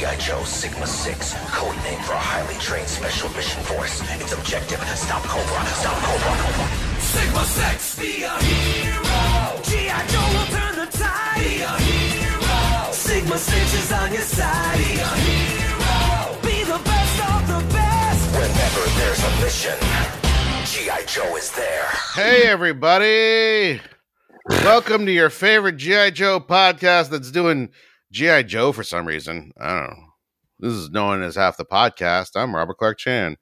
G.I. Joe Sigma 6, code name for a highly trained special mission force. Its objective, stop Cobra, stop Cobra. Sigma 6, be a hero. G.I. Joe will turn the tide. Be a hero. Sigma 6 is on your side. Be a hero. Be the best of the best. Whenever there's a mission, G.I. Joe is there. Hey, everybody. Welcome to your favorite G.I. Joe podcast that's doing G.I. Joe for some reason. I don't know. This is Knowing is Half the Podcast. I'm Robert Clark Chan.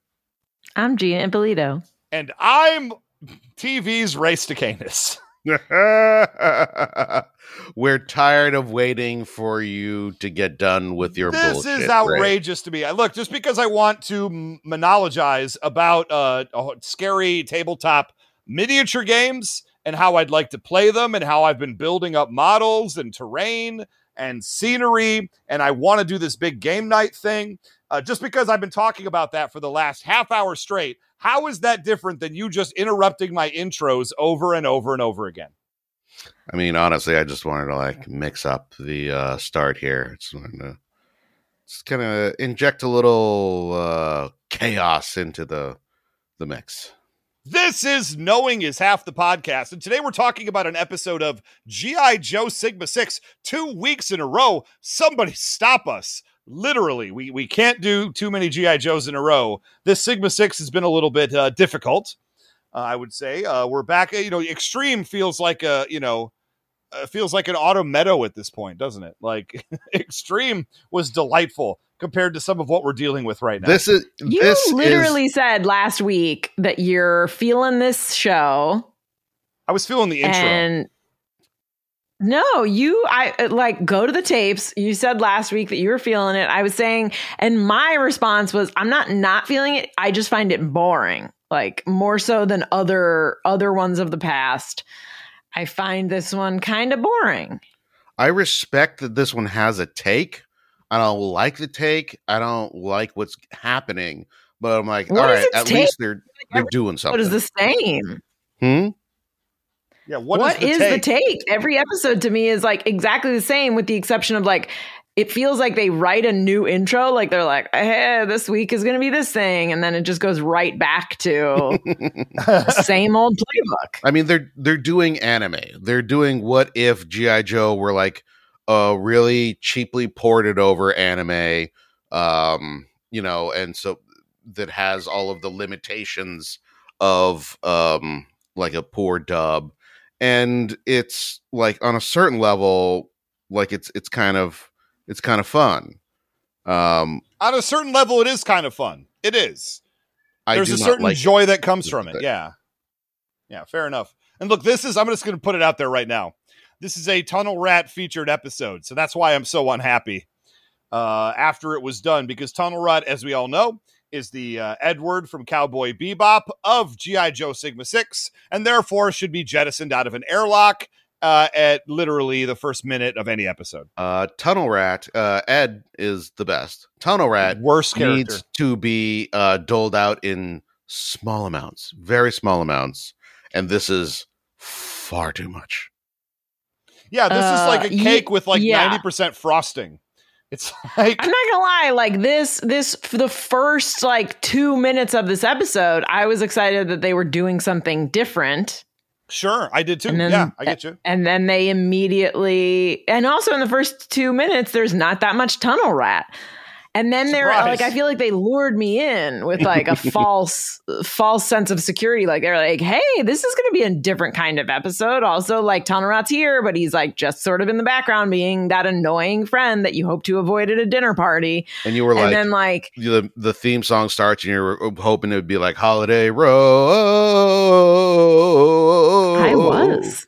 I'm Gina Ippolito. And I'm TV's Race to Canis. We're tired of waiting for you to get done with your This bullshit. is Ray. outrageous to me. I Look, just because I want to monologize about uh, scary tabletop miniature games and how I'd like to play them and how I've been building up models and terrain and scenery and I want to do this big game night thing, uh, just because I've been talking about that for the last half hour straight, how is that different than you just interrupting my intros over and over and over again? I mean, honestly, I just wanted to like mix up the uh, start here. It's just kind of inject a little uh, chaos into the the mix. This is Knowing is Half the Podcast. And today we're talking about an episode of G.I. Joe Sigma 6, two weeks in a row. Somebody stop us. Literally, we, we can't do too many G.I. Joes in a row. This Sigma 6 has been a little bit uh, difficult, uh, I would say. Uh, we're back, you know, Extreme feels like a, you know, uh, feels like an auto meadow at this point, doesn't it? Like Extreme was delightful compared to some of what we're dealing with right now. This is You this literally is, said last week that you're feeling this show I was feeling the intro. and no, you I uh, like go to the tapes. You said last week that you were feeling it. I was saying and my response was I'm not not feeling it. I just find it boring. Like more so than other other ones of the past. I find this one kind of boring. I respect that this one has a take. I don't like the take. I don't like what's happening. But I'm like, What all is right, its at take? least they're they're doing something. What is the same? Hmm? yeah, what what is, the the take? take? Every episode to me is like exactly the same, with the exception of like it feels like they write a new intro. Like they're like, "Hey, this week is going to be this thing," and then it just goes right back to same old playbook. I mean, they're they're doing anime. They're doing what if GI Joe were like a really cheaply ported over anime, um, you know, and so that has all of the limitations of um like a poor dub, and it's like on a certain level, like it's it's kind of it's kind of fun. Um, on a certain level, it is kind of fun. It is. There's a certain like joy that comes from it. it. Yeah. Yeah, fair enough. And look, this is, I'm just going to put it out there right now. This is a Tunnel Rat featured episode. So that's why I'm so unhappy uh, after it was done because Tunnel Rat, as we all know, is the uh, Edward from Cowboy Bebop of G.I. Joe Sigma 6 and therefore should be jettisoned out of an airlock uh, at literally the first minute of any episode. Uh, Tunnel Rat, uh, Ed is the best. Tunnel Rat Worst character. needs to be uh, doled out in small amounts, very small amounts, and this is far too much. Yeah, this is like Uh, a ye- cake with like yeah. 90% frosting. It's like I'm not gonna lie, like this, this for the first like two minutes of this episode, I was excited that they were doing something different. Sure, I did too. Then- yeah, I get you. And then they immediately, and also in the first two minutes, there's not that much tunnel rat. And then they're like, I feel like they lured me in with like a false, false sense of security. Like they're like, hey, this is going to be a different kind of episode. Also, like Tunnel here, but he's like just sort of in the background, being that annoying friend that you hope to avoid at a dinner party. And you were and like, then like, the the theme song starts, and you're hoping it would be like Holiday Road. I was,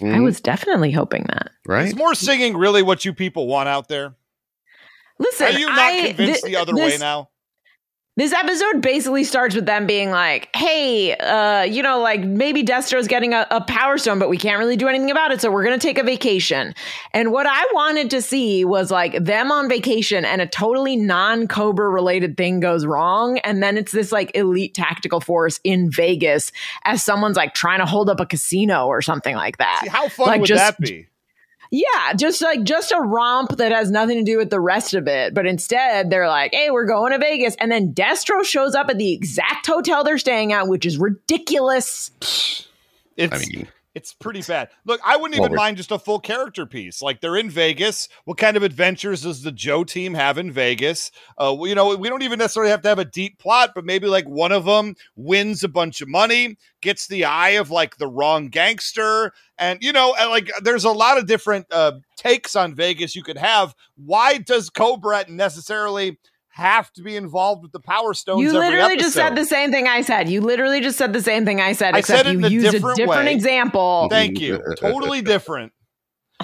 I Mhm, was definitely hoping that. right. Is more singing really what you people want out there? Listen, Are you not I- convinced thi- the other way now? This episode basically starts with them being like, hey, uh, you know, like maybe Destro's getting a, a power stone, but we can't really do anything about it. So we're going to take a vacation. And what I wanted to see was like them on vacation and a totally non Cobra related thing goes wrong. And then it's this like elite tactical force in Vegas as someone's like trying to hold up a casino or something like that. See, how fun Like, would just- that be? Yeah, just like just a romp that has nothing to do with the rest of it. But instead, they're like, "Hey, we're going to Vegas," and then Destro shows up at the exact hotel they're staying at, which is ridiculous. It's I mean, it's pretty bad. Look, I wouldn't even mind just a full character piece. Like they're in Vegas. What kind of adventures does the Joe team have in Vegas? Uh, you know, we don't even necessarily have to have a deep plot, but maybe like one of them wins a bunch of money, gets the eye of like the wrong gangster, and you know, and, like there's a lot of different uh, takes on Vegas you could have. Why does Cobra necessarily? Have to be involved with the Power Stones. You every literally just said the same thing I said. You literally just said the same thing I said, I except said it you in a used different a different way. example. Thank you. Totally different.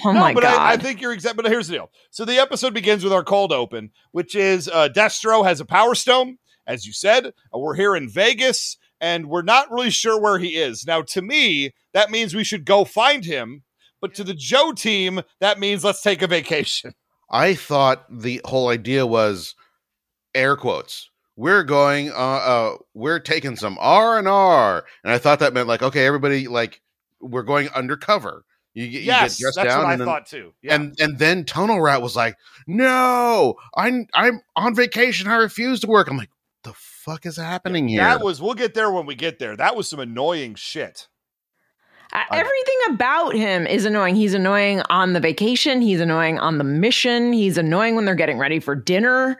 oh no, my but god! I, I think you're exact. But here's the deal. So the episode begins with our cold open, which is uh, Destro has a power stone, as you said. Uh, we're here in Vegas, and we're not really sure where he is. Now, to me, that means we should go find him. But to the Joe team, that means let's take a vacation. I thought the whole idea was air quotes. We're going uh uh we're taking some R and R. And I thought that meant like, okay, everybody like we're going undercover. You, get- you yes, get that's down what I then, thought too. Yeah. and and then Tunnel Rat was like, No, I'm I'm on vacation. I refuse to work. I'm like, the fuck is happening here? that was. We'll get there when we get there. That was some annoying shit. Uh, Everything about him is annoying. He's annoying on the vacation. He's annoying on the mission. He's annoying when they're getting ready for dinner.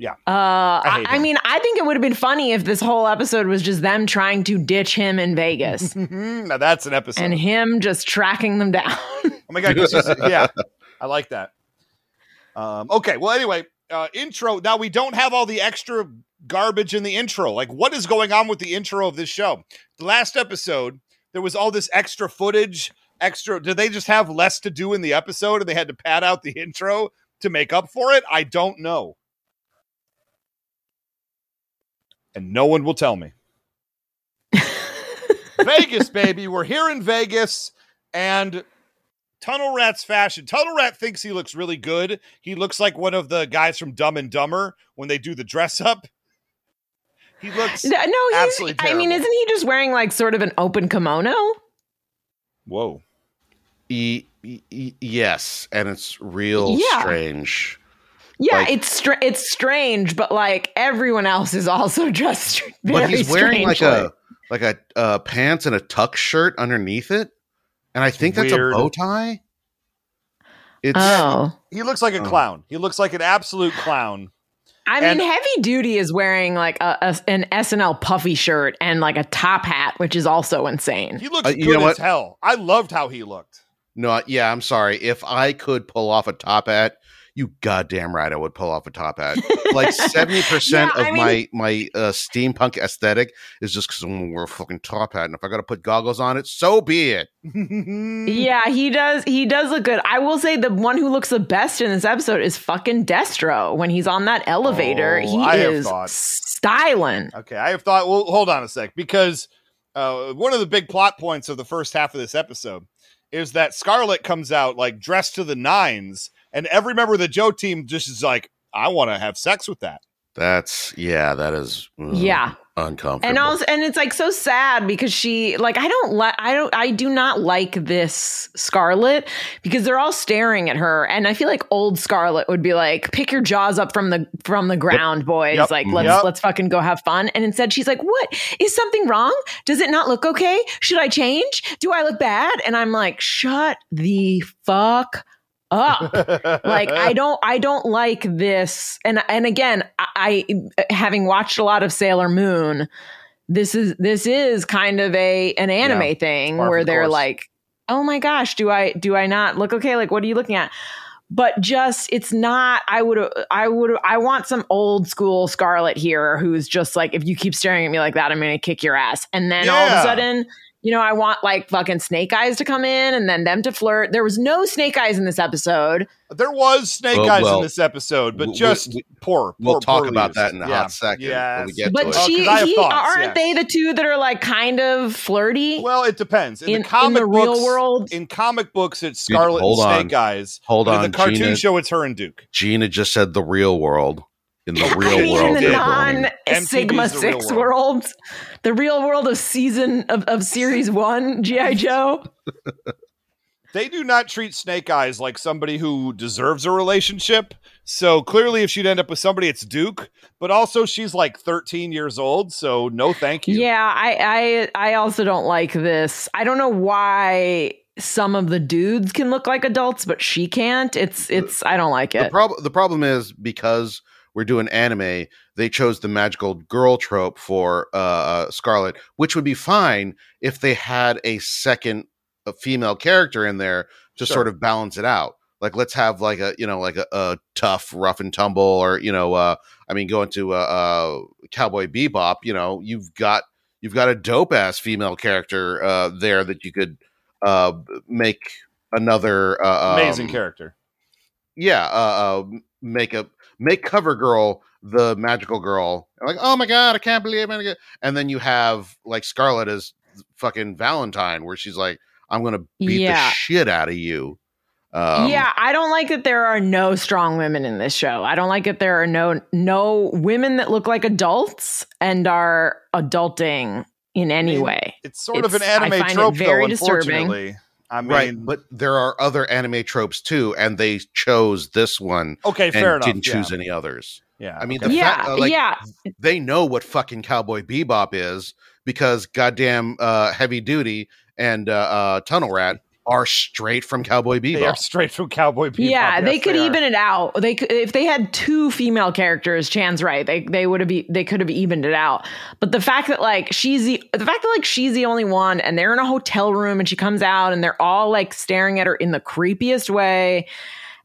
Yeah. Uh, I, I mean, I think it would have been funny if this whole episode was just them trying to ditch him in Vegas now that's an episode. and him just tracking them down. Oh my god! yeah, I like that. Um, okay, well, anyway, uh, intro. Now we don't have all the extra garbage in the intro. Like, what is going on with the intro of this show? The last episode, there was all this extra footage. Extra? Did they just have less to do in the episode, and they had to pad out the intro to make up for it? I don't know, and no one will tell me. Vegas, baby. We're here in Vegas, and Tunnel Rat's fashion. Tunnel Rat thinks he looks really good. He looks like one of the guys from Dumb and Dumber when they do the dress up. He looks. no, he's, Absolutely I mean, isn't he just wearing like sort of an open kimono? Whoa. E- e- e- yes, and it's real Yeah. strange. Yeah, Like- it's str- it's strange, but like everyone else is also dressed very but he's wearing like a like a uh, pants and a tuck shirt underneath it, and I think that's weird. a bow tie. It's Oh. He looks like a Oh. clown. He looks like an absolute clown. I And- mean, Heavy Duty is wearing like a, a- an SNL puffy shirt and like a top hat, which is also insane. He looks Uh, you know as what? hell. I loved how he looked. no, yeah. I'm sorry. If I could pull off a top hat, you goddamn right, I would pull off a top hat. Like seventy percent Yeah, of I mean- my my uh, steampunk aesthetic is just because I'm gonna wear a fucking top hat, and if I got to put goggles on it, so be it. Yeah, he does. He does look good. I will say the one who looks the best in this episode is fucking Destro. When he's on that elevator, Oh, he I is styling. Okay, I have thought. Well, hold on a sec, because uh, one of the big plot points of the first half of this episode is that Scarlet comes out like dressed to the nines, and every member of the Joe team just is like, "I want to have sex with that." That's yeah, that is ugh, Yeah. uncomfortable. and also and it's like so sad because she like i don't like i don't i do not like this scarlet because they're all staring at her and i feel like old scarlet would be like pick your jaws up from the from the ground boys Yep. like let's Yep. let's fucking go have fun and instead she's like what is something wrong does it not look okay should i change do i look bad and i'm like shut the fuck up. Like i don't i don't like this. And and again I, I having watched a lot of sailor moon this is this is kind of a an anime Yeah, thing where they're course. like oh my gosh do i do i not look okay? Like what are you looking at? But just it's not i would i would i want some old school scarlet here who's just like if you keep staring at me like that i'm gonna kick your ass. And then all of a sudden you know i want like fucking snake eyes to come in and then them to flirt there was no snake eyes in this episode There was Snake Well, Eyes well, in this episode, but we- just we- poor. we'll talk poor about that in a Yeah. hot second when Yes. we get but to it. Oh, she 'cause I have he, thoughts, aren't yes. they the two that are like kind of flirty Well, it depends. In, in, the in comic the real books, world in comic books, it's Dude, Scarlet and hold on. Snake Eyes. Hold on, in the cartoon Gina. show, it's her and Duke. Gina just said the real world. In the I mean, world, in the non going- MTV's Sigma the Six world. world, the real world of season of, of series one, GI Joe. they do not treat Snake Eyes like somebody who deserves a relationship. So clearly, if she'd end up with somebody, it's Duke. But also, she's like 13 years old, so no, thank you. Yeah, I, I I also don't like this. I don't know why some of the dudes can look like adults, but she can't. It's it's I don't like The it. the problem is because we're doing anime, they chose the magical girl trope for uh, Scarlet, which would be fine if they had a second a female character in there to Sure. sort of balance it out. Like let's have like a you know like a, a tough rough and tumble or you know uh I mean going to uh, uh Cowboy Bebop, you know, you've got you've got a dope ass female character uh there that you could uh make another uh, Amazing um, character. yeah, uh, uh, make a make cover girl the magical girl. And like, oh my god, I can't believe it. And then you have like Scarlet as fucking Valentine, where she's like, I'm gonna beat Yeah. the shit out of you. Um, yeah, I don't like that there are no strong women in this show. I don't like that there are no no women that look like adults and are adulting in any mean, way. It's sort of an anime find trope, very though. disturbing. Unfortunately, I mean, right. But there are other anime tropes too, and they chose this one okay, and fair enough. didn't yeah. choose any others. Yeah, I mean, okay. the yeah, fact, uh, like, yeah. they know what fucking Cowboy Bebop is because goddamn uh, Heavy Duty and uh, uh, Tunnel Rat are straight from Cowboy Bebop. they are straight from Cowboy Bebop. yeah, they could are. even it out. They could if they had two female characters. Chan's right. They they would have be they could have evened it out. But the fact that like she's the the fact that like she's the only one, and they're in a hotel room, and she comes out, and they're all like staring at her in the creepiest way.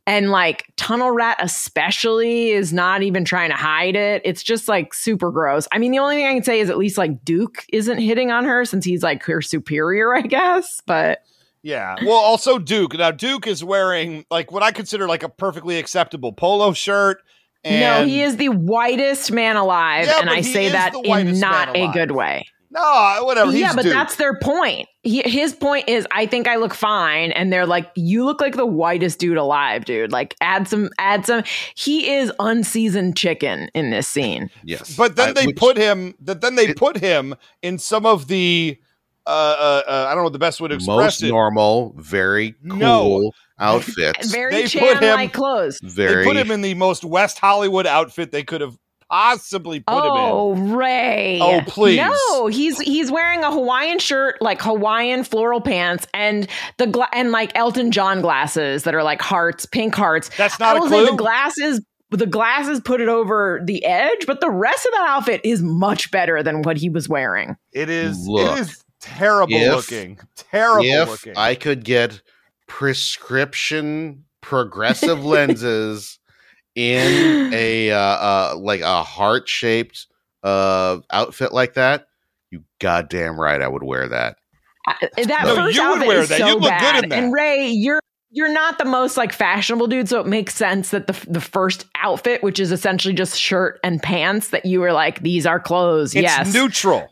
And like Tunnel Rat, especially, is not even trying to hide it. It's just like super gross. I mean, the only thing I can say is at least like Duke isn't hitting on her since he's like her superior, I guess. But Yeah. Well, also Duke. Now Duke is wearing like what I consider like a perfectly acceptable polo shirt. And no, he is the whitest man alive, Yeah, and I say that in not a good way. No, uh, whatever. yeah, he's but Duke. that's their point. He, his point is, I think I look fine, and they're like, "You look like the whitest dude alive, dude. Like, add some, add some." He is unseasoned chicken in this scene. yes, But then I- they which- put him. That then they It- put him in some of the. Uh, uh, uh, I don't know the best way to express most it. normal, very cool No. outfits. Very They put Chan him- like clothes. very They put him in the most West Hollywood outfit they could have possibly put him in. Oh, Ray! Oh, please. No, he's he's wearing a Hawaiian shirt, like Hawaiian floral pants, and the gla- and like Elton John glasses that are like hearts, pink hearts. That's not I a will say clue. the glasses. The glasses put it over the edge, but the rest of that outfit is much better than what he was wearing. It is. Look, it is terrible if- looking. Terrible looking. if looking. I could get prescription progressive lenses in a uh, uh like a heart shaped uh outfit like that, you goddamn right I would wear that. I- that No, first you would outfit wear is that. so You'd look good bad. in that. And Ray, you're you're not the most like fashionable dude, so it makes sense that the the first outfit, which is essentially just shirt and pants, that you were like, these are clothes. it's yes, neutral.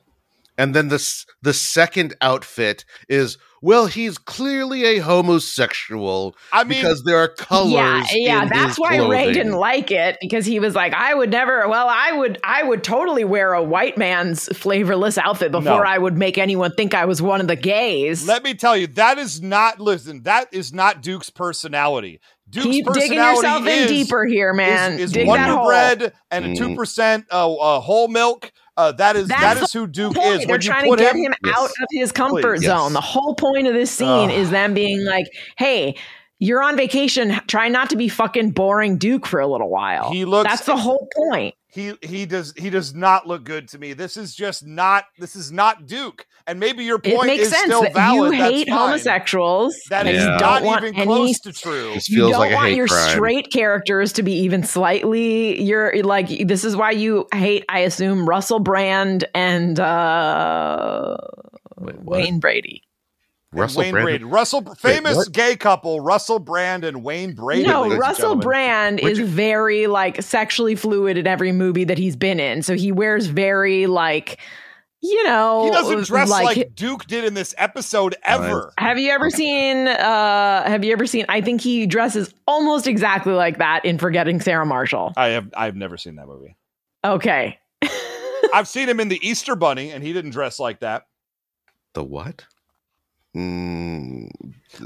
And then the the second outfit is well, he's clearly a homosexual I mean, because there are colors. yeah, yeah. in That's his why Ray didn't like it because he was like, I would never. Well, I would. I would totally wear a white man's flavorless outfit before No. I would make anyone think I was one of the gays. let me tell you, that is not. Listen, that is not Duke's personality. Duke's Keep digging personality yourself in is- deeper here, man. Is, is Dig that Wonder hole. Bread and a Mm. two percent uh, uh, whole milk. Uh, that is That's that the is who Duke point. is. They're When you trying to get him, him, Yes. out of his comfort Please. zone. Yes. The whole point of this scene Ugh. is them being like, "Hey, you're on vacation. Try not to be fucking boring Duke for a little while." He looks- That's the whole point. He he does he does not look good to me. This is just not this is not Duke. And maybe your It point makes is sense still that valid. you That's hate fine. homosexuals. That and is you Yeah. not even any close to true. This you don't like a want hate your crime. straight characters to be even slightly you're like this is why you hate i assume russell brand and uh Wait, wayne brady And Russell Wayne Brand- Brady, Russell, famous what? gay couple, Russell Brand and Wayne Brady. no russell gentlemen. brand is Richard- very like sexually fluid in every movie that he's been in so he wears very like you know He doesn't dress like, like Duke did in this episode ever. have you ever seen uh have you ever seen i think he dresses almost exactly like that in forgetting sarah marshall I have I've never seen that movie. okay I've seen him in the Easter Bunny, and he didn't dress like that. The what? Mm,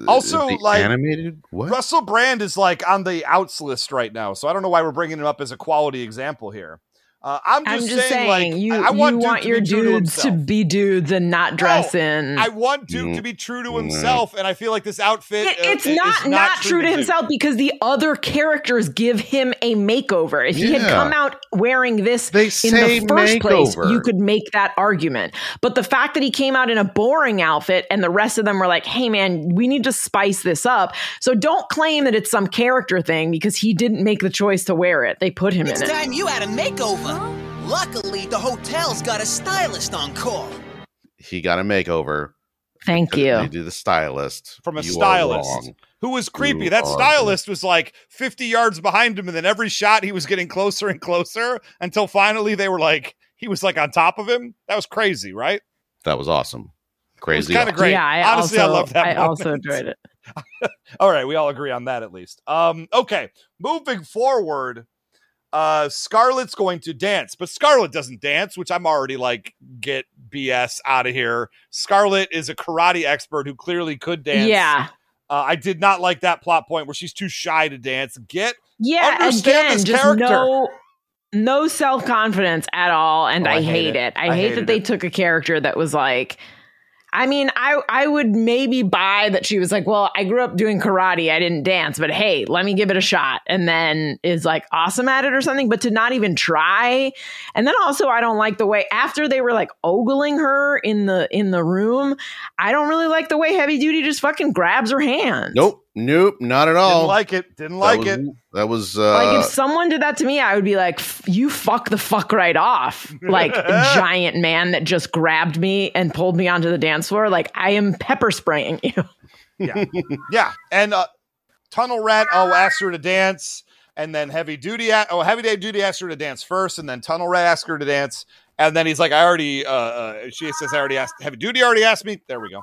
Also, like, animated what? Russell Brand is like on the outs list right now, so I don't know why we're bringing him up as a quality example here. Uh, I'm just, I'm just saying, saying, like, you, I want, you want to your be true to dudes to, be dudes and not dress in. I want Duke Mm. to be true to himself, and I feel like this outfit. It- uh, it's is not not, true to Duke. himself because the other characters give him a makeover. If he had come out wearing this They in the first place, you could make that argument. But the fact that he came out in a boring outfit and the rest of them were like, "Hey man, we need to spice this up." So don't claim that it's some character thing because he didn't make the choice to wear it. They put him It's in it. time you had a makeover. Luckily, the hotel's got a stylist on call. he got a makeover. Thank you. They you. do the stylist From a You stylist. Who was creepy? You that are- stylist was like 50 yards behind him, and then every shot he was getting closer and closer until finally they were like, he was like on top of him. That was crazy, right? That was awesome. Crazy. kinda great. Yeah, I Honestly, I also, love that I also enjoyed it. All right, we all agree on that at least. Um, okay, moving forward, uh, Scarlett's going to dance, but Scarlett doesn't dance, which I'm already like, get BS out of here. Scarlett is a karate expert who clearly could dance. Yeah. Uh, I did not like that plot point where she's too shy to dance. Get Yeah, Understand again, this just character. no no self confidence at all, and Oh, I, I hate hate it. it. I, I hate hated that they took a character that was like. I mean, I I would maybe buy that she was like, well, I grew up doing karate, I didn't dance, but hey, let me give it a shot, and then is like awesome at it or something. But to not even try, and then also I don't like the way after they were like ogling her in the in the room, I don't really like the way Heavy Duty just fucking grabs her hand. Nope. Nope. Not at all. didn't like it. Didn't That like was- it. That was uh, like if someone did that to me, I would be like, "You fuck the fuck right off!" Like a giant man that just grabbed me and pulled me onto the dance floor. Like I am pepper spraying you. Yeah, yeah. And uh, Tunnel Rat oh asked her to dance, and then Heavy Duty a- oh Heavy Day Duty asked her to dance first, and then Tunnel Rat asked her to dance, and then he's like, I already. Uh, uh, she says, I already asked. Heavy Duty already asked me. There we go.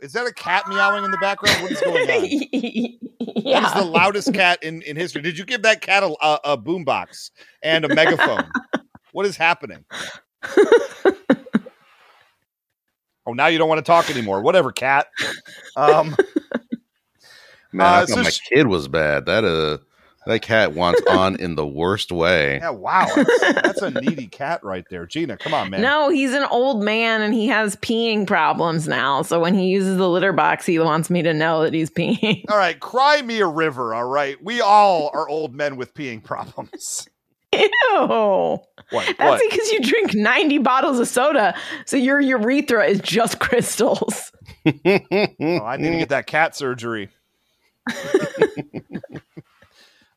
Is that a cat meowing in the background? What is going on? That is yeah. the loudest cat in, in history. Did you give that cat a, a, a boombox and a megaphone? what is happening? oh, now you don't want to talk anymore. Whatever, cat. Um, man, uh, I so thought my sh- kid was bad. That uh, that cat wants on in the worst way. yeah, wow. That's, that's a needy cat right there. Gina, come on, man. No, he's an old man and he has peeing problems now. So when he uses the litter box, he wants me to know that he's peeing. All right, cry me a river. All right. We all are old men with peeing problems. Ew. What? That's what? because you drink 90 bottles of soda. So your urethra is just crystals. Oh, I need to get that cat surgery.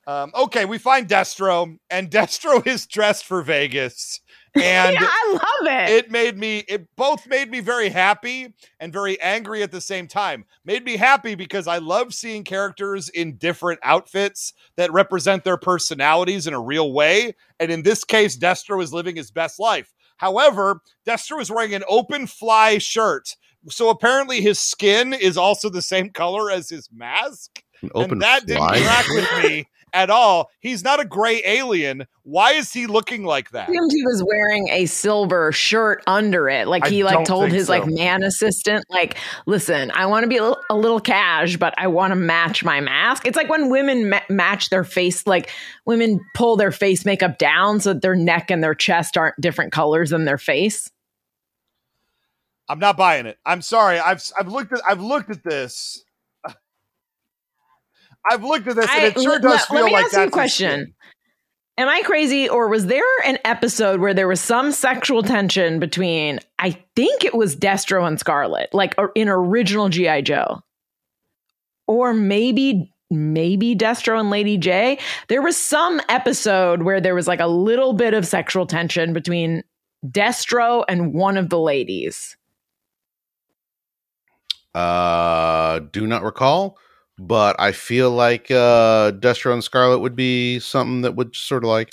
Um, okay, we find Destro, and Destro is dressed for Vegas. And yeah, I love it. it made me it both made me very happy and very angry at the same time made me happy because i love seeing characters in different outfits that represent their personalities in a real way and in this case destro is living his best life however destro is wearing an open fly shirt so apparently his skin is also the same color as his mask An open and that didn't fly. track with me at all he's not a gray alien why is he looking like that assumed he was wearing a silver shirt under it. Like I he like told his so. like man assistant, like, listen, I want to be a little, a little cash, but I want to match my mask. It's like when women ma- match their face, like women pull their face makeup down so that their neck and their chest aren't different colors than their face. I'm not buying it. I'm sorry. I've I've looked at I've looked at this. I've looked at this, and I- it sure let- does let- feel let me like ask you a that's question. skin. Am I crazy, or was there an episode where there was some sexual tension between? I think it was Destro and Scarlet, like in original GI Joe, or maybe maybe Destro and Lady J. There was some episode where there was like a little bit of sexual tension between Destro and one of the ladies. Uh, do not recall, but I feel like uh, Destro and Scarlet would be something that would sort of like.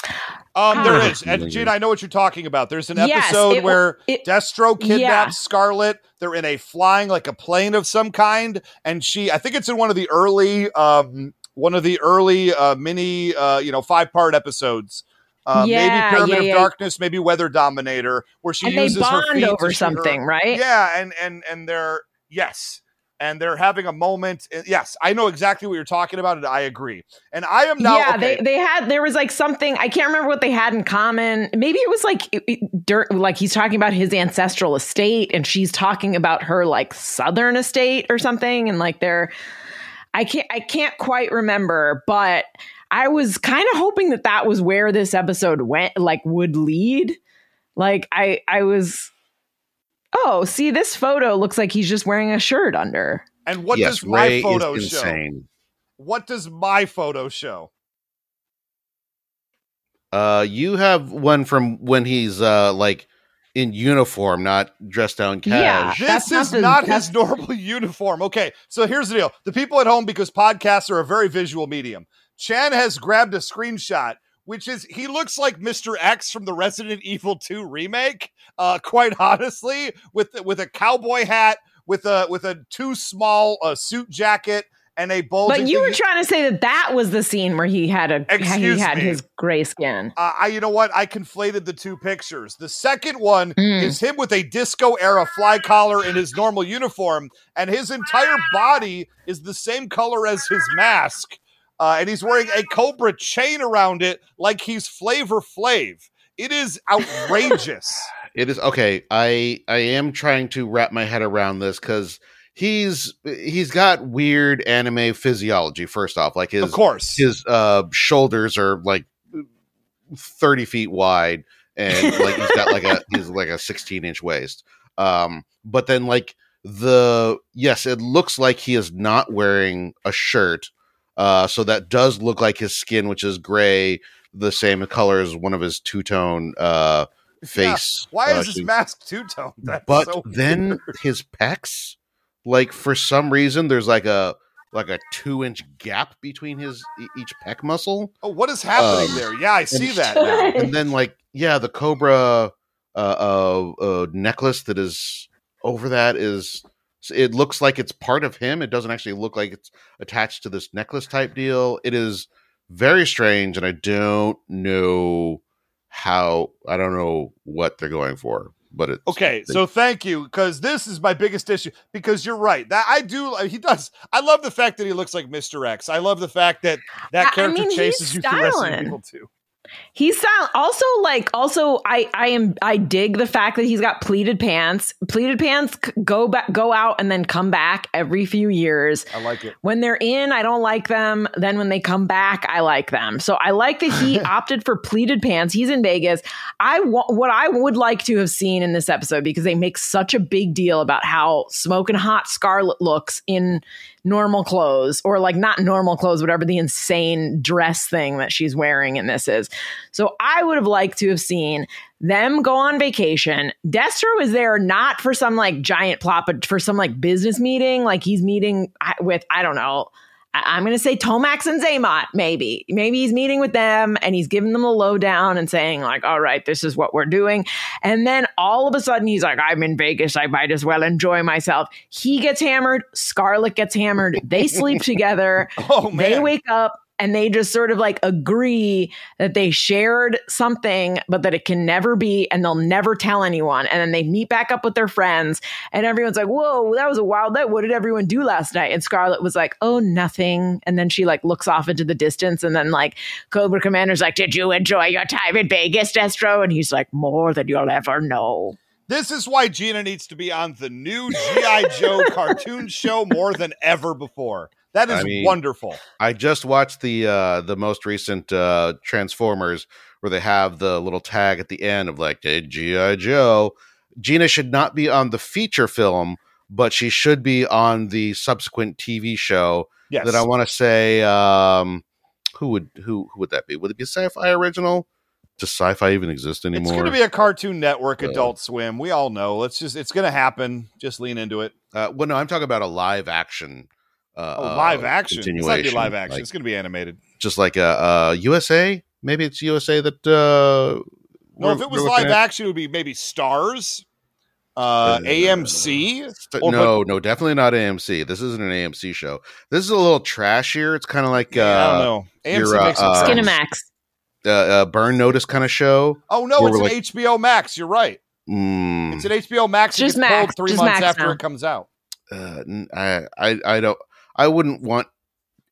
Um, there Ah. and Gina, I know what you're talking about. There's an Yes, episode it- where it- Destro kidnaps yeah. Scarlet. They're in a flying like a plane of some kind, and she, I think it's in one of the early, um, one of the early uh, mini, uh, you know, five part episodes. Uh, Yeah, maybe Pyramid yeah, of yeah. Darkness, maybe Weather Dominator, where she and they uses her bond feet to over shoot her- something, right? Yeah, and and and they're Yes. And they're having a moment. Yes, I know exactly what you're talking about, and I agree. And I am now. yeah, okay, they they had there was like something I can't remember what they had in common. Maybe it was like it- it- dur- like he's talking about his ancestral estate and she's talking about her like southern estate or something and like they're I can't I can't quite remember, but I was kind of hoping that that was where this episode went like would lead. Like I I was Oh, see this photo looks like he's just wearing a shirt under. and what yes, does my Ray photo is show? insane. What does my photo show? Uh, you have one from when he's uh like in uniform, not dressed down Yeah. cash. This That's not is the- not his normal uniform. Okay, so here's the deal. The people at home, because podcasts are a very visual medium, Chan has grabbed a screenshot, which is he looks like Mr. X from the Resident Evil 2 remake, uh, quite honestly, with with a cowboy hat, with a with a too small uh, suit jacket and a bulging But you thing. were trying to say that that was the scene where he had a Excuse he had me. his gray skin. uh, I, you know what? I conflated the two pictures. The second one Mm. is him with a disco era fly collar in his normal uniform, and his entire body is the same color as his mask. Uh, and he's wearing a Cobra chain around it like he's Flavor Flav. It is outrageous. It is okay. I I am trying to wrap my head around this because he's he's got weird anime physiology. First off, like his of course. his uh shoulders are like 30 feet wide and like he's got like a he's like a 16 inch waist um but then like the yes it looks like he is not wearing a shirt uh so that does look like his skin which is gray the same color as one of his two-tone uh face Why uh, is his mask two tone? but then his pecs like for some reason there's like a like a two inch gap between his each pec muscle oh, what is happening um, there? Yeah, I see that now. and then like yeah the cobra uh, uh uh necklace that is over that is it looks like it's part of him it doesn't actually look like it's attached to this necklace type deal it is very strange and i don't know how i don't know what they're going for but it's Okay, they- so thank you because this is my biggest issue. Because you're right that I do. He does. I love the fact that he looks like Mr. X. I love the fact that I- I that character mean, he's chases you through Resident styling. Evil 2. He's sound also like also I I am I dig the fact that he's got pleated pants. Pleated pants go back go out and then come back every few years. I like it. When they're in, I don't like them. Then when they come back, I like them. So I like that he opted for pleated pants. He's in Vegas. I wa- what I would like to have seen in this episode because they make such a big deal about how smoking hot Scarlet looks in normal clothes or like not normal clothes, whatever the insane dress thing that she's wearing in this is. So I would have liked to have seen them go on vacation. Destro is there not for some like giant plot, but for some like business meeting. Like he's meeting with, I don't know, I'm going to say Tomax and Xamot, maybe. Maybe he's meeting with them and he's giving them the lowdown and saying, like, all right, this is what we're doing. And then all of a sudden he's like, I'm in Vegas. I might as well enjoy myself. He gets hammered. Scarlett gets hammered. They sleep together. Oh man, They wake up and they just sort of like agree that they shared something, but that it can never be, and they'll never tell anyone. And then they meet back up with their friends, and everyone's like, Whoa, that was a wild night. What did everyone do last night? And Scarlett was like, Oh, nothing. And then she like looks off into the distance, and then like Cobra Commander's like, Did you enjoy your time in Vegas, Destro? And he's like, More than you'll ever know. this is why Gina needs to be on the new GI Joe cartoon show more than ever before. That is I mean- wonderful. I just watched the uh the most recent uh Transformers where they have the little tag at the end of like hey, GI Joe. Gina should not be on the feature film, but she should be on the subsequent TV show Yes, that I want to say um who would who who would that be? Would it be a sci-fi original? Does sci-fi even exist anymore? it's going to be a Cartoon Network, Uh, Adult Swim. We all know. Let's just. It's going to happen. Just lean into it. uh, well, no, I'm talking about a live action. Uh, Oh, live uh, action. It's not gonna be live action. like- it's going to be animated. just like a uh, USA. Maybe it's USA that. Uh, No, if it was live at. action, it would be maybe Starz, uh, AMC. St- Or- no, no, definitely not AMC. This isn't an AMC show. This is a little trashier. It's kind of like I don't uh, know. AMC your, uh, makes uh, sense. Skinamax. uh, uh, Burn Notice kind of show. Oh no, it's an like- HBO Max. You're right. Mm, It's an HBO Max. Just it gets pulled Max. three Just months Max after now. it comes out. uh, n- I, I I don't I wouldn't want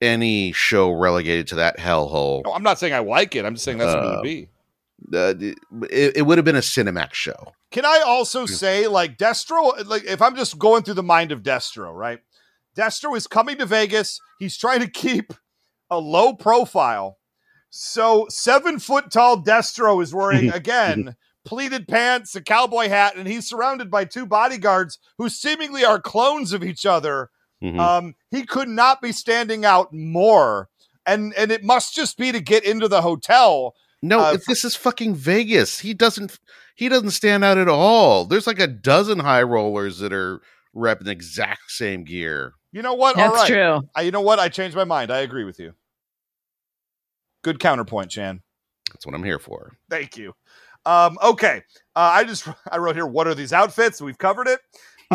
any show relegated to that hellhole. No, I'm not saying I like it. I'm just saying that's what it Uh, would be. Uh, it, it would have been a Cinemax show. Can I also say, like Destro, like if I'm just going through the mind of Destro, right? Destro is coming to Vegas. He's trying to keep a low profile. So seven foot tall Destro is wearing again pleated pants, a cowboy hat, and he's surrounded by two bodyguards who seemingly are clones of each other. Mhm. Um, he could not be standing out more. And and it must just be to get into the hotel. no, uh, if this is fucking Vegas. He doesn't he doesn't stand out at all. There's like a dozen high rollers that are repping the exact same gear. You know what? That's right. true. I, you know what? I changed my mind. I agree with you. Good counterpoint, Chan. That's what I'm here for. Thank you. Um, okay. Uh, I just I wrote here. What are these outfits? We've covered it.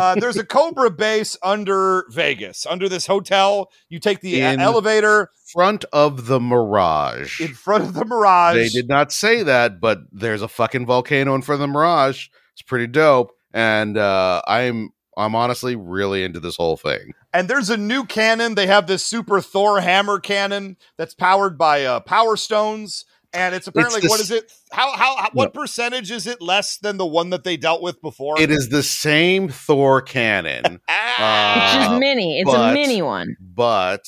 Uh, there's a Cobra base under Vegas, under this hotel. You take the uh, In- elevator Front of the Mirage. in front of the Mirage. They did not say that, but there's a fucking volcano in front of the Mirage. It's pretty dope, and uh, I'm I'm honestly really into this whole thing. And there's a new cannon. They have this super Thor hammer cannon that's powered by uh, Power Stones. And it's apparently the what s- is it? How how, how what percentage is it less than the one that they dealt with before? It is the same Thor cannon, Ah! It's Uh, just mini. It's but- a mini one. but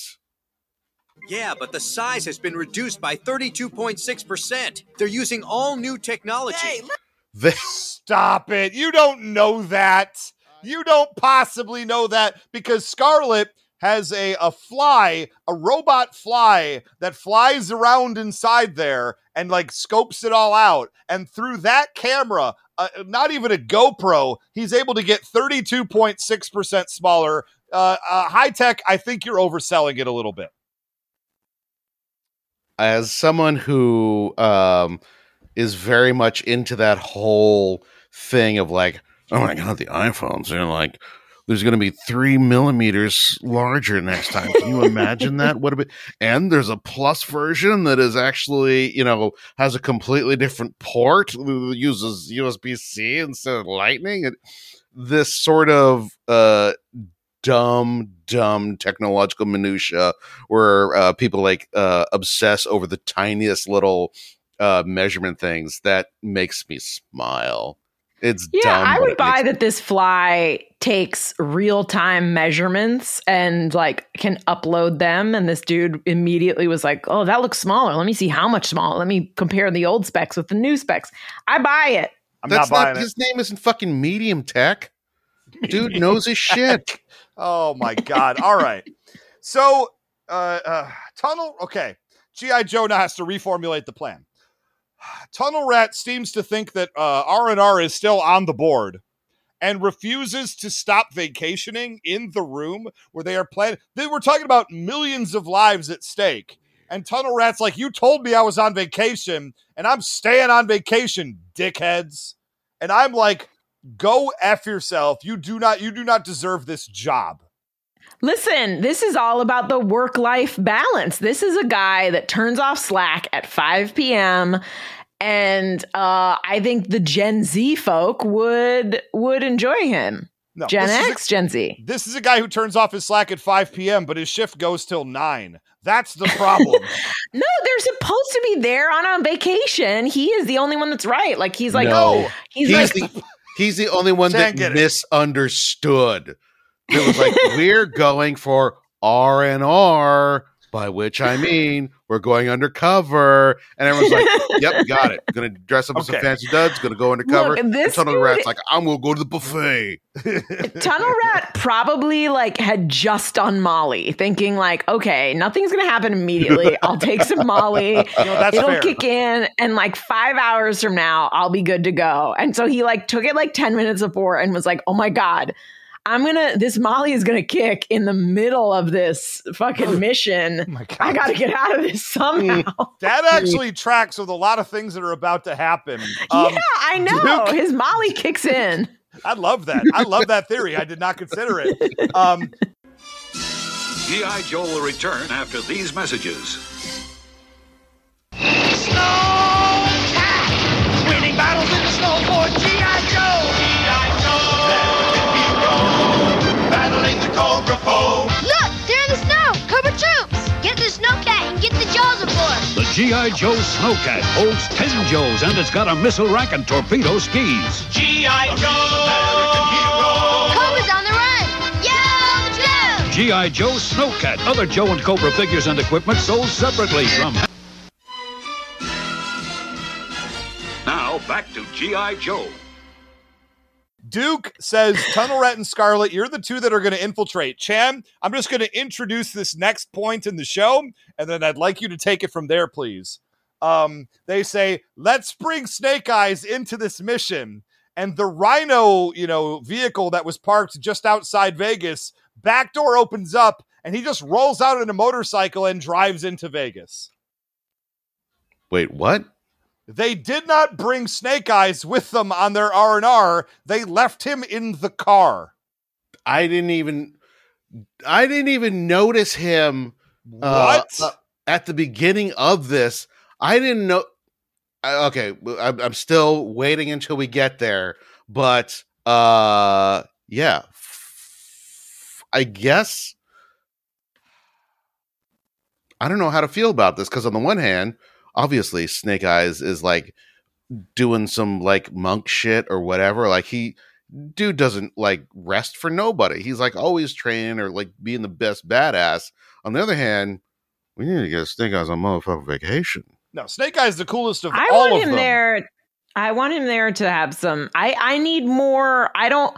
Yeah, but the size has been reduced by 32.6%. They're using all new technology. Hey, they, Stop it. You don't know that. You don't possibly know that because Scarlet has a, a fly, a robot fly that flies around inside there and like scopes it all out. And through that camera, uh, not even a GoPro, he's able to get 32.6% smaller. Uh, uh, high tech, I think you're overselling it a little bit. as someone who um, is very much into that whole thing of like, oh my god, the iPhones, they're like, there's going to be three millimeters larger next time. Can you imagine that? What a bit! And there's a plus version that is actually, you know, has a completely different port, uses USB C instead of Lightning. It, this sort of uh, dumb, dumb technological minutia where uh, people like uh, obsess over the tiniest little uh, measurement things that makes me smile. It's Yeah, dumb. I would buy that this fly takes real time measurements and like can upload them. And this dude immediately was like, "Oh, that looks smaller. Let me see how much smaller. Let me compare the old specs with the new specs." I buy it. I'm That's not buying not it. his name. Isn't fucking medium tech. Dude knows his shit. Oh my god! All right, so uh, uh, tunnel. Okay, GI Joe now has to reformulate the plan. Tunnel Rat seems to think that uh, R and R is still on the board and refuses to stop vacationing in the room where they are planning. They were talking about millions of lives at stake. And Tunnel Rat's like, You told me I was on vacation, and I'm staying on vacation, dickheads. And I'm like, Go F yourself. You do not you do not deserve this job. Listen, this is all about the work life balance. This is a guy that turns off Slack at 5 p.m. And uh, I think the Gen Z folk would would enjoy him. No. Gen this is a- X, Gen Z. this is a guy who turns off his Slack at 5 p.m., but his shift goes till 9. That's the problem. No, they're supposed to be there on a vacation. He is the only one that's right. Like he's like, No. he's, He's like, the he's the only one that get it. misunderstood. It was like we're going for R and R, by which I mean we're going undercover, and everyone's like, "Yep, got it. Gonna dress up as some fancy duds. Gonna go undercover." Look, and this Tunnel dude- Rat's like, "I'm gonna go to the buffet." Tunnel Rat probably like had just done Molly, thinking like, okay, nothing's gonna happen immediately. I'll take some Molly. No, that's It'll fair. kick in, and like five hours from now, I'll be good to go. And so he like took it like ten minutes before and was like, oh my god. I'm gonna. This Molly is gonna kick in the middle of this fucking mission. my God. I gotta get out of this somehow. that actually tracks with a lot of things that are about to happen. Um, yeah, I know. Duke- His Molly kicks in. I love that. I love that theory. I did not consider it. Um, G.I. Joe will return after these messages. Winning Apocrypho. Look, they're in the snow. Cobra troops. Get the snowcat and get the Jaws aboard. The G.I. Joe Snowcat holds 10 Joes and it's got a missile rack and torpedo skis. G.I. Joe. Cobra's on the run. Yo, Joe. G.I. Joe Snowcat. Other Joe and Cobra figures and equipment sold separately from... Now back to G.I. Joe. Duke says, Tunnel Rat and Scarlett, you're the two that are going to infiltrate. Chan, I'm just going to introduce this next point in the show, and then I'd like you to take it from there, please. Um, they say, let's bring Snake Eyes into this mission. And the Rhino, you know, vehicle that was parked just outside Vegas, back door opens up, and he just rolls out on a motorcycle and drives into Vegas. Wait, what? They did not bring Snake Eyes with them on their R&R. They left him in the car. I didn't even I didn't even notice him uh, What? uh, at the beginning of this. I didn't know I- okay, I'm, I'm still waiting until we get there, but uh yeah. I guess I don't know how to feel about this because on the one hand, obviously Snake Eyes is like doing some like monk shit or whatever. Like he dude doesn't like rest for nobody. He's like always training or like being the best badass. On the other hand, we need to get Snake Eyes on motherfucking vacation. No, Snake Eyes the coolest of I all want of him them. there. I want him there to have some. I I need more. I don't.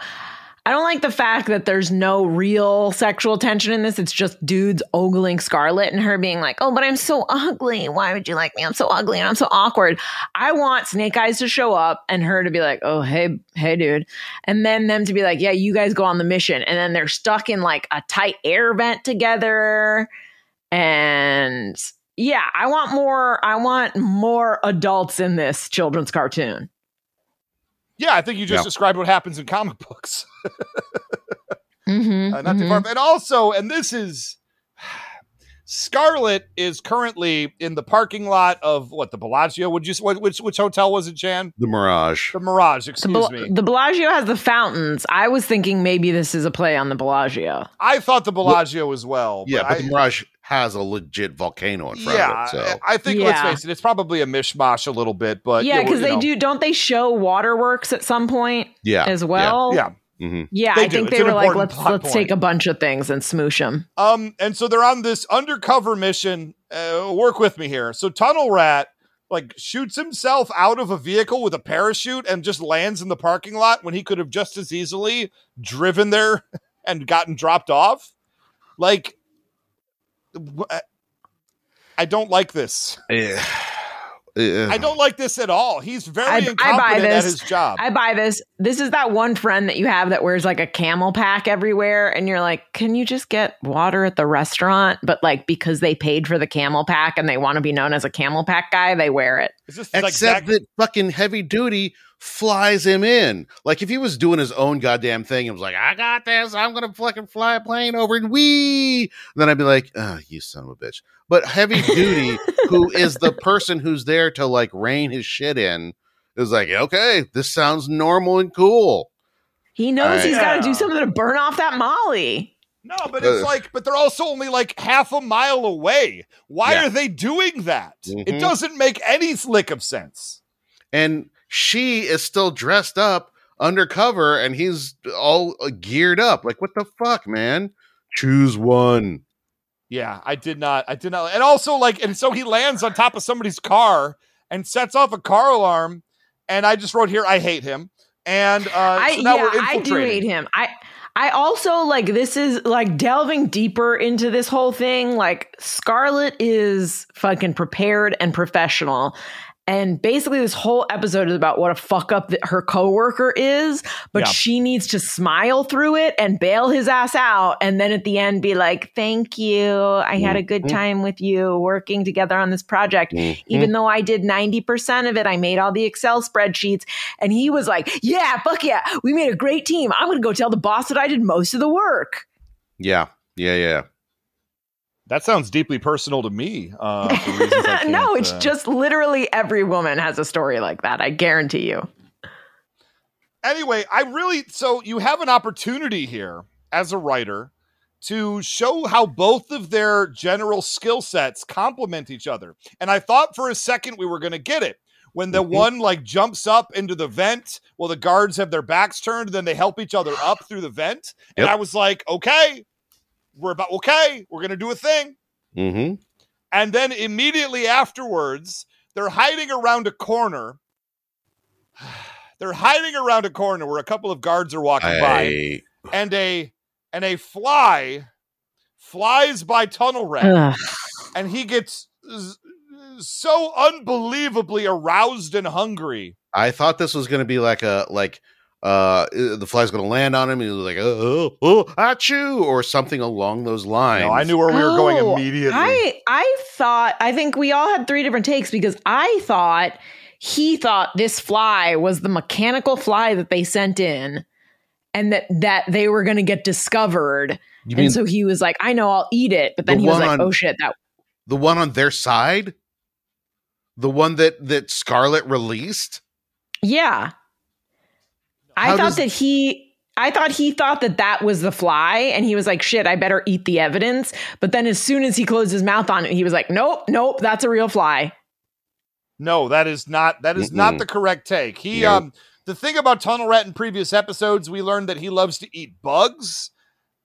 I don't like the fact that there's no real sexual tension in this. It's just dudes ogling Scarlett and her being like, "Oh, but I'm so ugly. Why would you like me? I'm so ugly and I'm so awkward." I want Snake Eyes to show up and her to be like, "Oh, hey, hey, dude," and then them to be like, "Yeah, you guys go on the mission," and then they're stuck in like a tight air vent together, and yeah, I want more. I want more adults in this children's cartoon. Yeah, I think you just Yeah. described what happens in comic books. Mm-hmm, Uh, not too far. And also, and this is Scarlett is currently in the parking lot of what the Bellagio. Would you what, which which hotel was it, Jan? The Mirage. The Mirage. The, Excuse Bel- me. the Bellagio has the fountains. I was thinking maybe this is a play on the Bellagio. I thought the Bellagio as well. yeah, but I, the Mirage has a legit volcano in front yeah, of it. So I think let's face it, it's probably a mishmash a little bit, but yeah, you know, because you they know. do. Don't they show waterworks at some point yeah, as well? Yeah. Hmm Yeah, They I do. think It's they were like, let's let's point. take a bunch of things and smoosh them. Um, and so they're on this undercover mission. Uh, work with me here. So Tunnel Rat like shoots himself out of a vehicle with a parachute and just lands in the parking lot when he could have just as easily driven there and gotten dropped off. Like, I don't like this. Yeah. I don't like this at all. He's very I- I buy incompetent at this. his job. I buy this. This is that one friend that you have that wears like a CamelBak everywhere, and you're like, can you just get water at the restaurant? But like because they paid for the CamelBak and they want to be known as a CamelBak guy, they wear it. It's just like Except Zach- that fucking heavy duty flies him in. Like if he was doing his own goddamn thing and was like, I got this, I'm gonna fucking fly a plane over and wee. Then I'd be like, oh, you son of a bitch. But heavy duty, who is the person who's there to like rein his shit in, is like, okay, this sounds normal and cool. He knows Alright. he's got to do something to burn off that Molly. No, but it's Ugh. like, but they're also only like half a mile away. Why Yeah. are they doing that? It Mhm. doesn't make any lick of sense. And she is still dressed up undercover and he's all uh, geared up. Like, what the fuck, man? Choose one. Yeah, I did not. I did not. And also, like, and so he lands on top of somebody's car and sets off a car alarm. And I just wrote here, I hate him. And uh, I so now yeah, we're I do hate him. I I also like this is like delving deeper into this whole thing. Like Scarlet is fucking prepared and professional. And basically, this whole episode is about what a fuck up that her coworker is, but Yeah. she needs to smile through it and bail his ass out, and then at the end be like, "Thank you, I had a good Mhm. time with you working together on this project." Mhm. Even though I did ninety percent of it, I made all the Excel spreadsheets, and he was like, "Yeah, fuck yeah, we made a great team. I'm gonna go tell the boss that I did most of the work." Yeah. Yeah. Yeah. That sounds deeply personal to me. Uh, for reasons I no, it's uh, just literally every woman has a story like that. I guarantee you. anyway, I really so you have an opportunity here as a writer to show how both of their general skill sets complement each other. And I thought for a second we were going to get it. When the Mhm. one like jumps up into the vent, well, the guards have their backs turned, then they help each other up through the vent. And I was like, okay, we're about, okay, we're going to do a thing. Mm-hmm. And then immediately afterwards, they're hiding around a corner. They're hiding around a corner where a couple of guards are walking by, and a and a fly flies by Tunnel Rat, and he gets s- so unbelievably aroused and hungry. I thought this was going to be like a like uh the fly's going to land on him and he was like uh, uh, uh, ah, oh oh achoo or something along those lines. No, I knew where we were going Oh, immediately. I I thought I think we all had three different takes because I thought he thought this fly was the mechanical fly that they sent in and that that they were going to get discovered. You mean and so he was like, "I know, I'll eat it." But then The he was like, on- "Oh shit, that the one on their side? The one that that Scarlett released? yeah." I How thought does- that he I thought he thought that that was the fly and he was like, "Shit, I better eat the evidence." But then as soon as he closed his mouth on it, he was like, "Nope, nope, that's a real fly." No, that is not that is not Mm-mm. the correct take. He Nope. um the thing about Tunnel Rat in previous episodes, we learned that he loves to eat bugs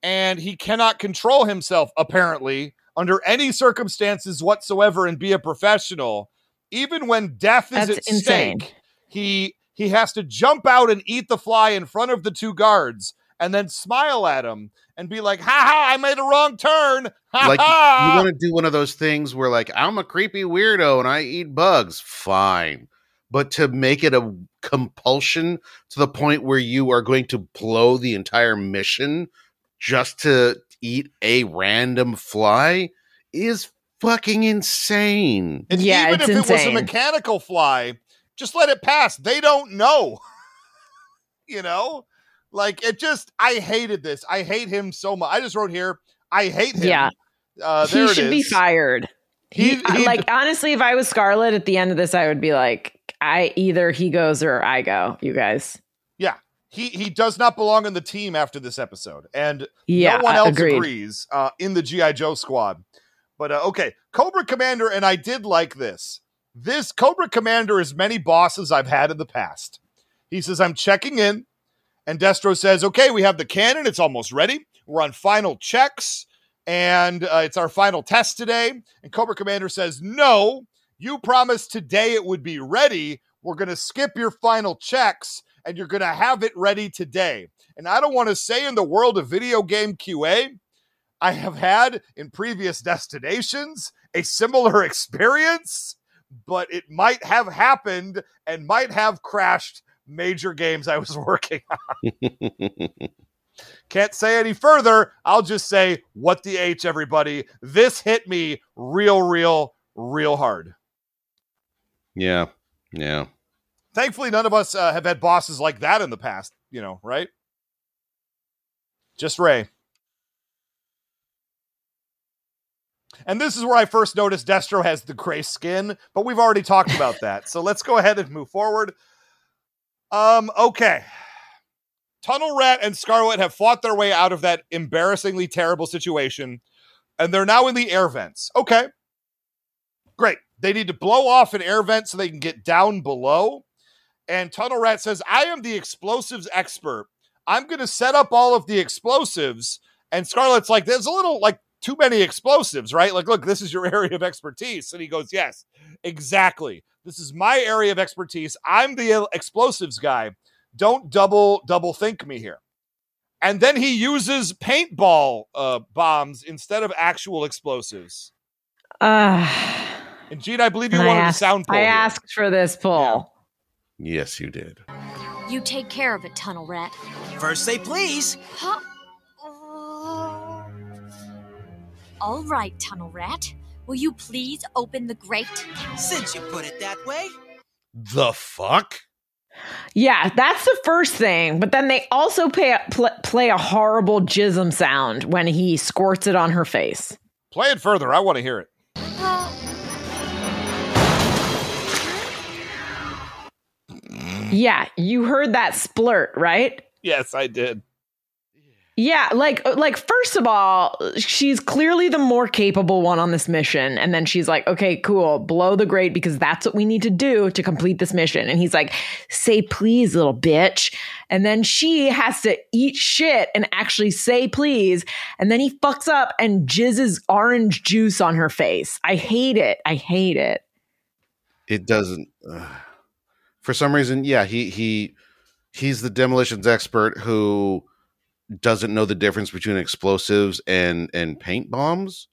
and he cannot control himself apparently under any circumstances whatsoever and be a professional. Even when death is That's at insane. stake, he he has to jump out and eat the fly in front of the two guards and then smile at him and be like, "Ha ha, I made a wrong turn." Ha Like ha. you want to do one of those things where like I'm a creepy weirdo and I eat bugs, fine. But to make it a compulsion to the point where you are going to blow the entire mission just to eat a random fly is fucking insane. And Yeah, even it's if it was a mechanical fly, just let it pass. They don't know. you know? Like it just I hated this. I hate him so much. I just wrote here, I hate him. Yeah. Uh there he should be fired. He, He- he- like honestly, if I was Scarlett at the end of this, I would be like, I either he goes or I go. You guys, Yeah. He he does not belong on the team after this episode. And yeah, no one else agreed. agrees uh, in the GI Joe squad. But uh, okay, Cobra Commander, and I did like this. This Cobra Commander is many bosses I've had in the past. He says, "I'm checking in," and Destro says, "Okay, we have the cannon. It's almost ready. We're on final checks, and uh, it's our final test today." And Cobra Commander says, "No, you promised today it would be ready. We're going to skip your final checks." And you're going to have it ready today. And I don't want to say in the world of video game QA, I have had in previous destinations a similar experience, but it might have happened and might have crashed major games I was working on. Can't say any further. I'll just say, what the H, everybody. This hit me real, real, real hard. yeah. Yeah. Thankfully, none of us uh, have had bosses like that in the past, you know, right? Just Ray. And this is where I first noticed Destro has the gray skin, but we've already talked about that. So let's go ahead and move forward. Um, okay. Tunnel Rat and Scarlett have fought their way out of that embarrassingly terrible situation, and they're now in the air vents. Okay. Great. They need to blow off an air vent so they can get down below. And Tunnel Rat says, I am the explosives expert. I'm going to set up all of the explosives. And Scarlett's like, there's a little like too many explosives, right? Like, look, this is your area of expertise. And he goes, Yes, exactly. This is my area of expertise. I'm the explosives guy. Don't double double think me here. And then he uses paintball uh, bombs instead of actual explosives. Uh, And Gene, I believe you I wanted asked, a sound poll. I here. asked for this poll. Yes, you did. You take care of it, Tunnel Rat. First say please. Huh? All right, Tunnel Rat. Will you please open the grate? Since you put it that way. The fuck? Yeah, that's the first thing. But then they also pay, pl- play a horrible jism sound when he squirts it on her face. Play it further. I want to hear it. Yeah, you heard that splurt, right? Yes, I did. Yeah, like uh, like first of all, she's clearly the more capable one on this mission and then she's like, "Okay, cool. Blow the grate because that's what we need to do to complete this mission." And he's like, "Say please, little bitch." And then she has to eat shit and actually say please, and then he fucks up and jizzes orange juice on her face. I hate it. I hate it. It doesn't uh, for some reason, yeah, he he he's the demolitions expert who doesn't know the difference between explosives and and paint bombs,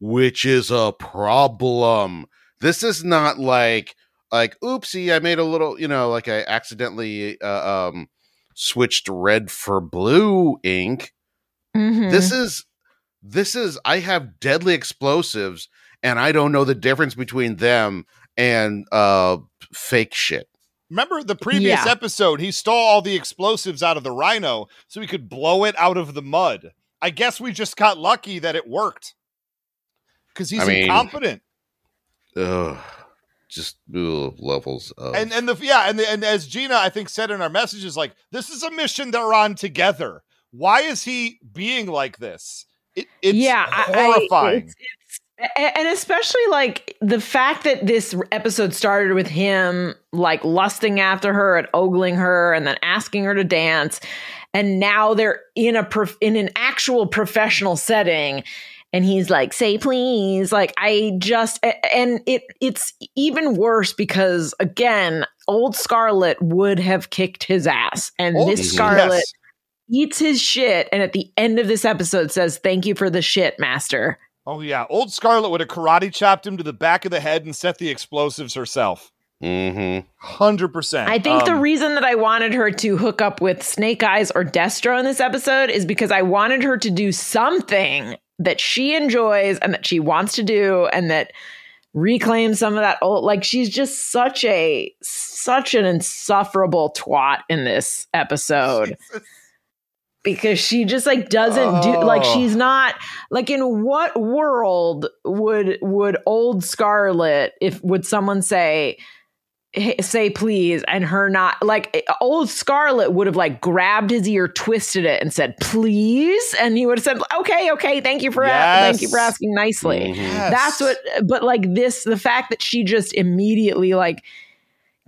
which is a problem. This is not like like oopsie, I made a little, you know, like I accidentally uh, um switched red for blue ink. Mhm. This is this is I have deadly explosives and I don't know the difference between them and uh fake shit. Remember the previous Yeah. episode? He stole all the explosives out of the rhino so he could blow it out of the mud. I guess we just got lucky that it worked because he's I mean, incompetent. Ugh, just ugh, levels of And and the yeah, and the, and as Gina I think said in our messages, like this is a mission they're on together. Why is he being like this? It, it's yeah, I- I- horrifying. it's- it's- a- and especially like the fact that this episode started with him like lusting after her and ogling her and then asking her to dance and now they're in a prof- in an actual professional setting and he's like say please like i just and it it's even worse because again old scarlett would have kicked his ass and Oh, this yes. scarlett eats his shit and at the end of this episode says thank you for the shit master Oh yeah, old Scarlett would have karate chopped him to the back of the head and set the explosives herself. Mhm. Hundred percent. i think the Um, reason that i wanted her to hook up with snake eyes or destro in this episode is because i wanted her to do something that she enjoys and that she wants to do and that reclaim some of that old like she's just such a such an insufferable twat in this episode because she just like doesn't do like Oh. she's not like in what world would would old scarlett if would someone say say please and her not like eh, old scarlett would have like grabbed his ear twisted it and said please and he would have said okay okay thank you for a- thank you for asking nicely Mhm. Yes. that's what but like this the fact that she just immediately like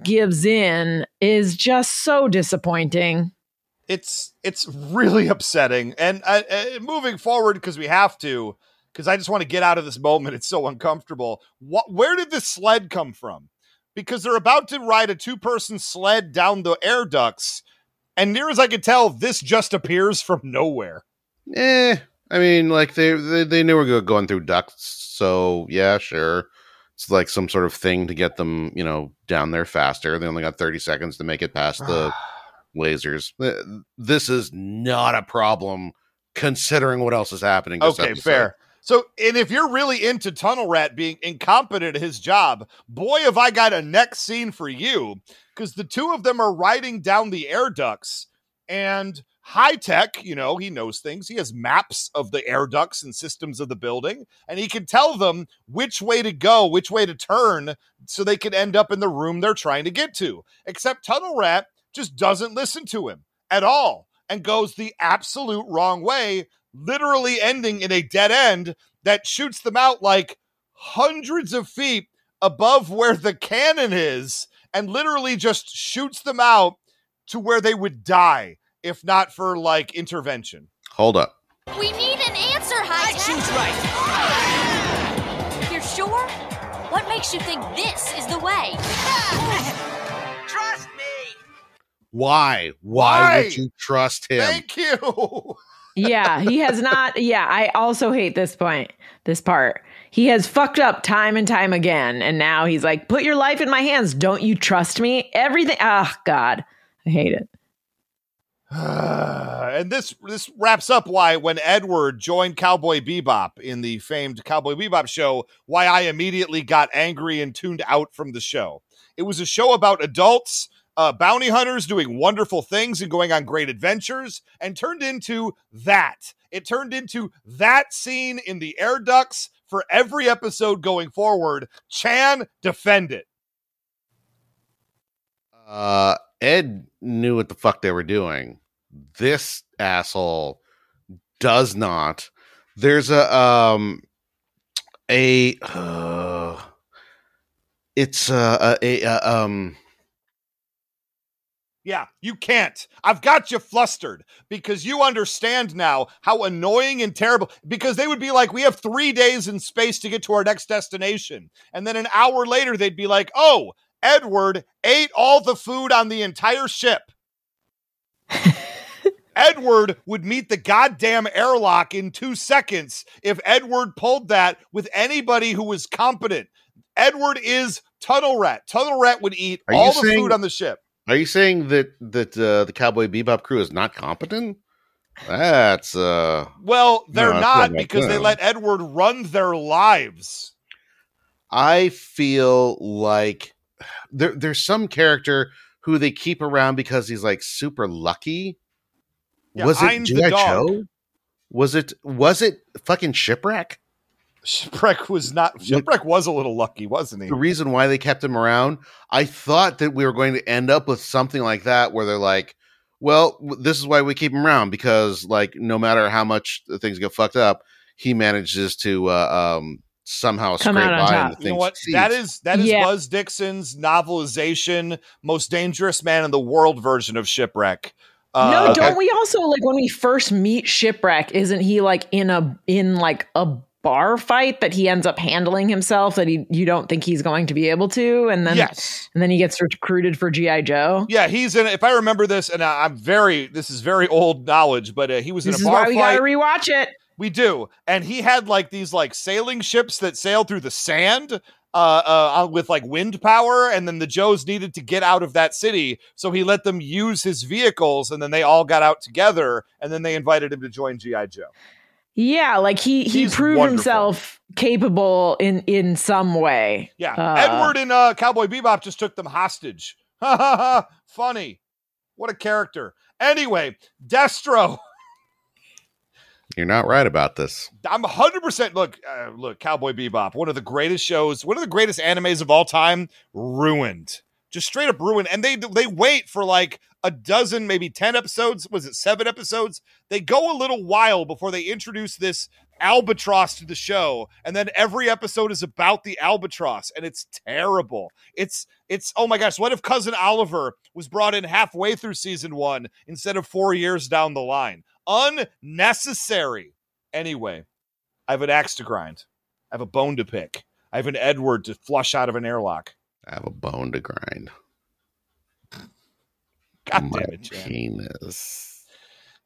gives in is just so disappointing it's it's really upsetting and uh, uh, moving forward because we have to because i just want to get out of this moment it's so uncomfortable what where did this sled come from because they're about to ride a two-person sled down the air ducts and near as i could tell this just appears from nowhere Eh, I mean, like they they, they knew we were going through ducts, so yeah, sure. It's like some sort of thing to get them, you know, down there faster. They only got thirty seconds to make it past the lasers. This is not a problem considering what else is happening. This okay episode. fair so and if you're really into tunnel rat being incompetent at his job boy have i got a next scene for you because the two of them are riding down the air ducts and hi-tech you know he knows things he has maps of the air ducts and systems of the building and he can tell them which way to go which way to turn so they can end up in the room they're trying to get to except tunnel rat just doesn't listen to him at all and goes the absolute wrong way literally ending in a dead end that shoots them out like hundreds of feet above where the cannon is and literally just shoots them out to where they would die if not for like intervention. Hold up. We need an answer, Hi-Tech. You're sure? What makes you think this is the way? Trust me. Why? Why, Why? would you trust him? Thank you. yeah, he has not. Yeah, I also hate this point, this part. He has fucked up time and time again. And now he's like, put your life in my hands. Don't you trust me? Everything. Oh, God. I hate it. and this this wraps up why when Edward joined Cowboy Bebop in the famed Cowboy Bebop show, why I immediately got angry and tuned out from the show. It was a show about adults, uh, bounty hunters doing wonderful things and going on great adventures, and turned into that. It turned into that scene in the air ducts for every episode going forward. Chan, defend it. Uh, Ed knew what the fuck they were doing. This asshole does not. There's a um a uh, it's uh, a, a, a um Yeah, you can't. I've got you flustered because you understand now how annoying and terrible. Because they would be like, we have three days in space to get to our next destination. And then an hour later, they'd be like, oh, Edward ate all the food on the entire ship. Edward would meet the goddamn airlock in two seconds if Edward pulled that with anybody who was competent. Edward is Tunnel Rat. Tunnel Rat would eat Are all the saying- food on the ship. Are you saying that that uh, the Cowboy Bebop crew is not competent? That's uh Well, they're No, not like because they let Edward run their lives. I feel like there there's some character who they keep around because he's like super lucky. Yeah, was it G.I. Joe? Was it was it fucking shipwreck? Shipwreck was not. Shipwreck was a little lucky, wasn't he? The reason why they kept him around, I thought that we were going to end up with something like that where they're like, well, this is why we keep him around because like no matter how much things get fucked up, he manages to uh, um somehow Come scrape out on by top. and the You know thing what? That succeeds. is that is Yeah. Buzz Dixon's novelization, most dangerous man in the world version of Shipwreck. Uh, no, okay. don't we also like when we first meet Shipwreck? Isn't he like in a in like a bar fight that he ends up handling himself that he you don't think he's going to be able to, and then yes, and then he gets recruited for GI Joe. yeah, he's in. If I remember this, and I'm very, this is very old knowledge, but uh, he was This in a bar why we fight. gotta rewatch it. We do. And he had like these like sailing ships that sailed through the sand uh, uh, with like wind power. And then the Joes needed to get out of that city. So he let them use his vehicles and then they all got out together. And then they invited him to join G.I. Joe. Yeah, like he he He's proved wonderful. himself capable in in some way. Yeah. Uh, Edward and uh, Cowboy Bebop just took them hostage. Ha ha ha. Funny. What a character. Anyway, Destro. You're not right about this. I'm 100% look uh, look Cowboy Bebop, one of the greatest shows, one of the greatest animes of all time, ruined. Just straight up ruin. and they they wait for like a dozen maybe 10 episodes, was it 7 episodes? They go a little while before they introduce this albatross to the show and then every episode is about the albatross and it's terrible. It's it's oh my gosh, what if cousin Oliver was brought in halfway through season 1 instead of 4 years down the line? Unnecessary. Anyway, I have an axe to grind. I have a bone to pick. I have an Edward to flush out of an airlock. I have a bone to grind. God My damn it, penis.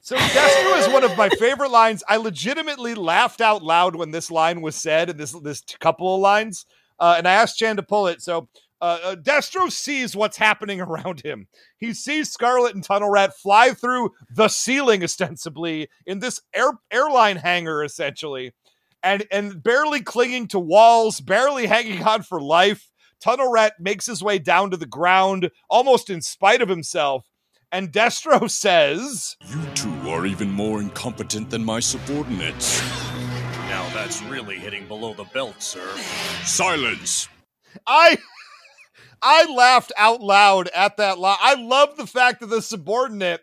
So Destro is one of my favorite lines. I legitimately laughed out loud when this line was said, and this this couple of lines. Uh, and I asked Chan to pull it. So uh, uh, Destro sees what's happening around him. He sees Scarlett and Tunnel Rat fly through the ceiling, ostensibly in this air, airline hangar, essentially, and and barely clinging to walls, barely hanging on for life. Tunnel Rat makes his way down to the ground, almost in spite of himself. And Destro says, You two are even more incompetent than my subordinates. Now that's really hitting below the belt, sir. Silence! I I laughed out loud at that line. I love the fact that the subordinate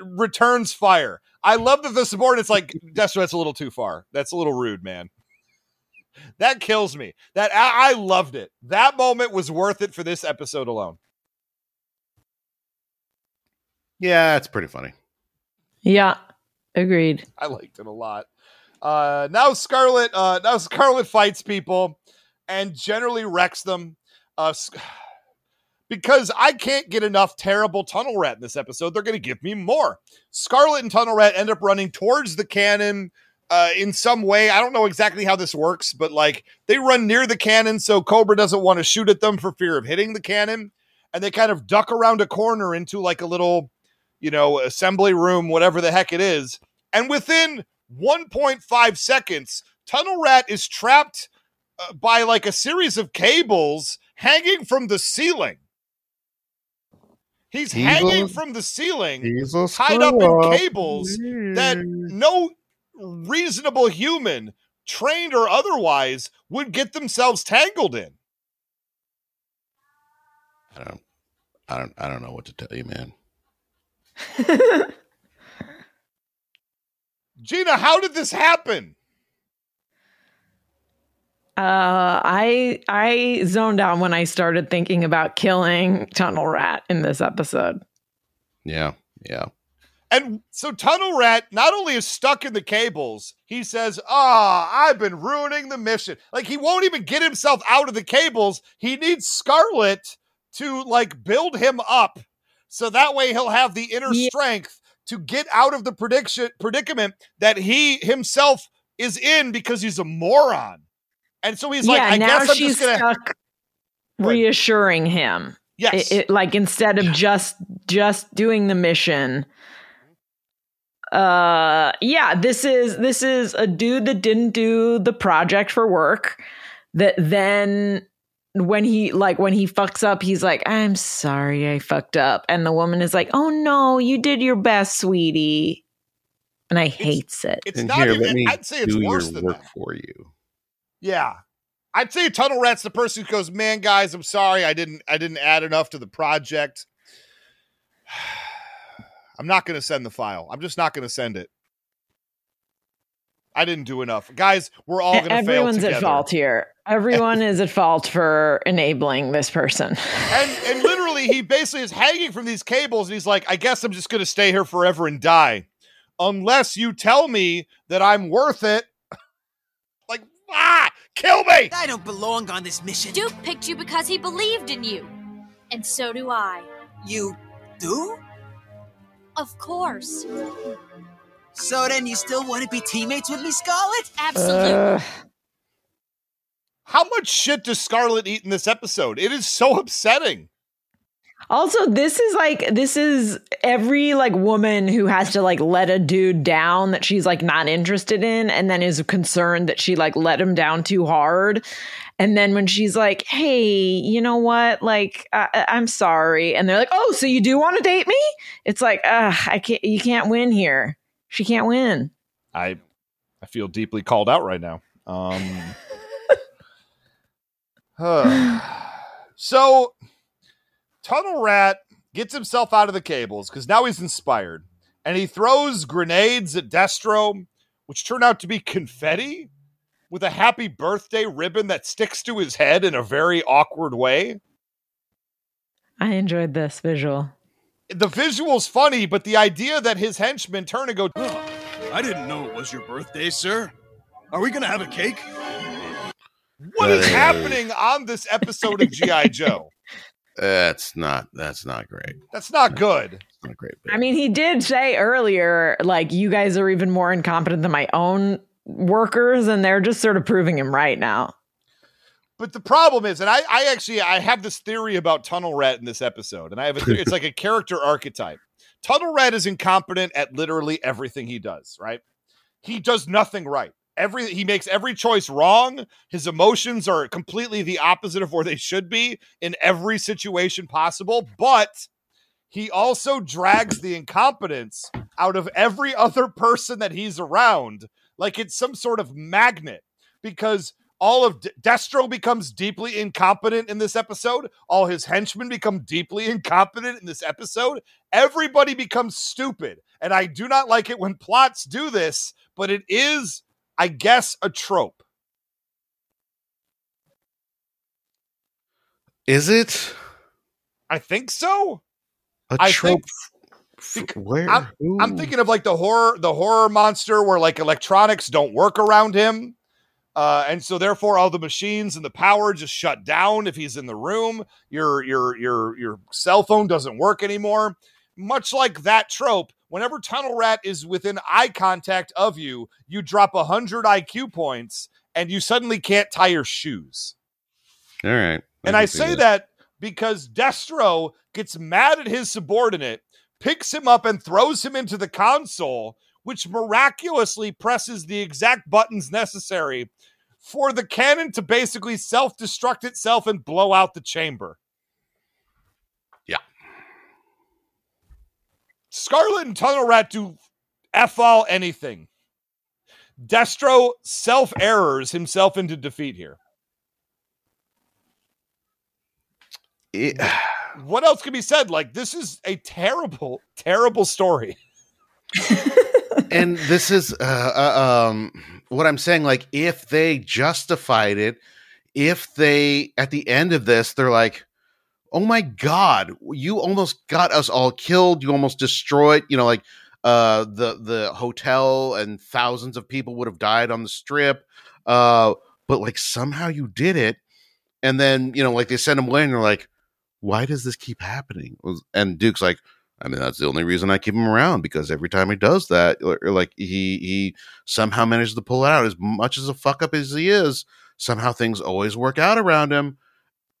returns fire. I love that the subordinate's like, Destro, that's a little too far. That's a little rude, man. That kills me. That I, I loved it. That moment was worth it for this episode alone. Yeah, it's pretty funny. Yeah, agreed. I liked it a lot. Uh, now Scarlett, uh, now Scarlett fights people and generally wrecks them. Uh, because I can't get enough terrible Tunnel Rat in this episode, they're going to give me more. Scarlett and Tunnel Rat end up running towards the cannon uh, in some way. I don't know exactly how this works, but like they run near the cannon so Cobra doesn't want to shoot at them for fear of hitting the cannon. And they kind of duck around a corner into like a little, you know, assembly room, whatever the heck it is. And within 1.5 seconds, Tunnel Rat is trapped uh, by like a series of cables hanging from the ceiling. He's He's hanging from the ceiling, tied up in cables that no reasonable human, trained or otherwise, would get themselves tangled in. I don't I don't I don't know what to tell you, man. Gina, how did this happen? Uh, I I zoned out when I started thinking about killing Tunnel Rat in this episode. Yeah, yeah. And so Tunnel Rat not only is stuck in the cables, he says, Ah, oh, I've been ruining the mission. Like he won't even get himself out of the cables. He needs Scarlett to like build him up. So that way he'll have the inner yeah. strength to get out of the prediction predicament that he himself is in because he's a moron. And so he's like, yeah, I now guess I'm she's just gonna stuck reassuring him. Yes. It, it, like instead of just just doing the mission. Uh yeah, this is this is a dude that didn't do the project for work that then when he like when he fucks up he's like i'm sorry i fucked up and the woman is like oh no you did your best sweetie and i hates it it's and not here, even i'd say it's worse than work that. for you yeah. I'd say Tunnel Rat's the person who goes, "Man, guys, I'm sorry, I didn't, I didn't add enough to the project. I'm not going to send the file. I'm just not going to send it. I didn't do enough, guys. We're all going to fail Everyone's at fault here. Everyone is at fault for enabling this person. And and literally, he basically is hanging from these cables, and he's like, "I guess I'm just going to stay here forever and die, unless you tell me that I'm worth it." like, ah, Kill me! I don't belong on this mission. Duke picked you because he believed in you. And so do I. You do? Of course. So then you still want to be teammates with me, Scarlett? Absolutely. Uh... How much shit does Scarlett eat in this episode? It is so upsetting. Also, this is like this is every like woman who has to like let a dude down that she's like not interested in and then is concerned that she like let him down too hard. And then when she's like, "Hey, you know what? Like I- I'm sorry." And they're like, "Oh, so you do want to date me?" It's like, "Ugh, I can't you can't win here. She can't win." I I feel deeply called out right now. Um so Tunnel Rat gets himself out of the cables because now he's inspired and he throws grenades at Destro, which turn out to be confetti with a happy birthday ribbon that sticks to his head in a very awkward way. I enjoyed this visual. The visual's funny, but the idea that his henchmen turn and go, oh, I didn't know it was your birthday, sir. Are we going to have a cake? What is happening on this episode of G.I. Joe? That's not that's not great. That's not good. not great. I mean, he did say earlier, like you guys are even more incompetent than my own workers, and they're just sort of proving him right now. But the problem is, and I, I actually I have this theory about Tunnel Rat in this episode, and I have a theory, it's like a character archetype. Tunnel Rat is incompetent at literally everything he does. Right? He does nothing right every he makes every choice wrong. His emotions are completely the opposite of where they should be in every situation possible, but he also drags the incompetence out of every other person that he's around like it's some sort of magnet because all of De- Destro becomes deeply incompetent in this episode. All his henchmen become deeply incompetent in this episode. Everybody becomes stupid. And I do not like it when plots do this, but it is I guess, a trope. Is it? I think so. A I trope. Think, where? I'm, I'm, thinking of like the horror, the horror monster where like electronics don't work around him. Uh, and so therefore all the machines and the power just shut down if he's in the room. Your your your your cell phone doesn't work anymore. Much like that trope, whenever Tunnel Rat is within eye contact of you, you drop a 100 IQ points and you suddenly can't tie your shoes. All right. I and I say that. that because Destro gets mad at his subordinate, picks him up, and throws him into the console, which miraculously presses the exact buttons necessary for the cannon to basically self destruct itself and blow out the chamber. Yeah. Scarlet and Tunnel Rat do F all anything. Destro self errors himself into defeat here. It, what else can be said? Like, this is a terrible, terrible story. and this is uh, uh, um what I'm saying. Like, if they justified it, if they at the end of this, they're like, "Oh my god, you almost got us all killed. You almost destroyed." You know, like uh the the hotel and thousands of people would have died on the strip. Uh, but like somehow you did it, and then you know, like they send them away, and they're like, "Why does this keep happening?" And Duke's like. I mean, that's the only reason I keep him around because every time he does that, or, or like he he somehow manages to pull it out. As much as a fuck up as he is, somehow things always work out around him.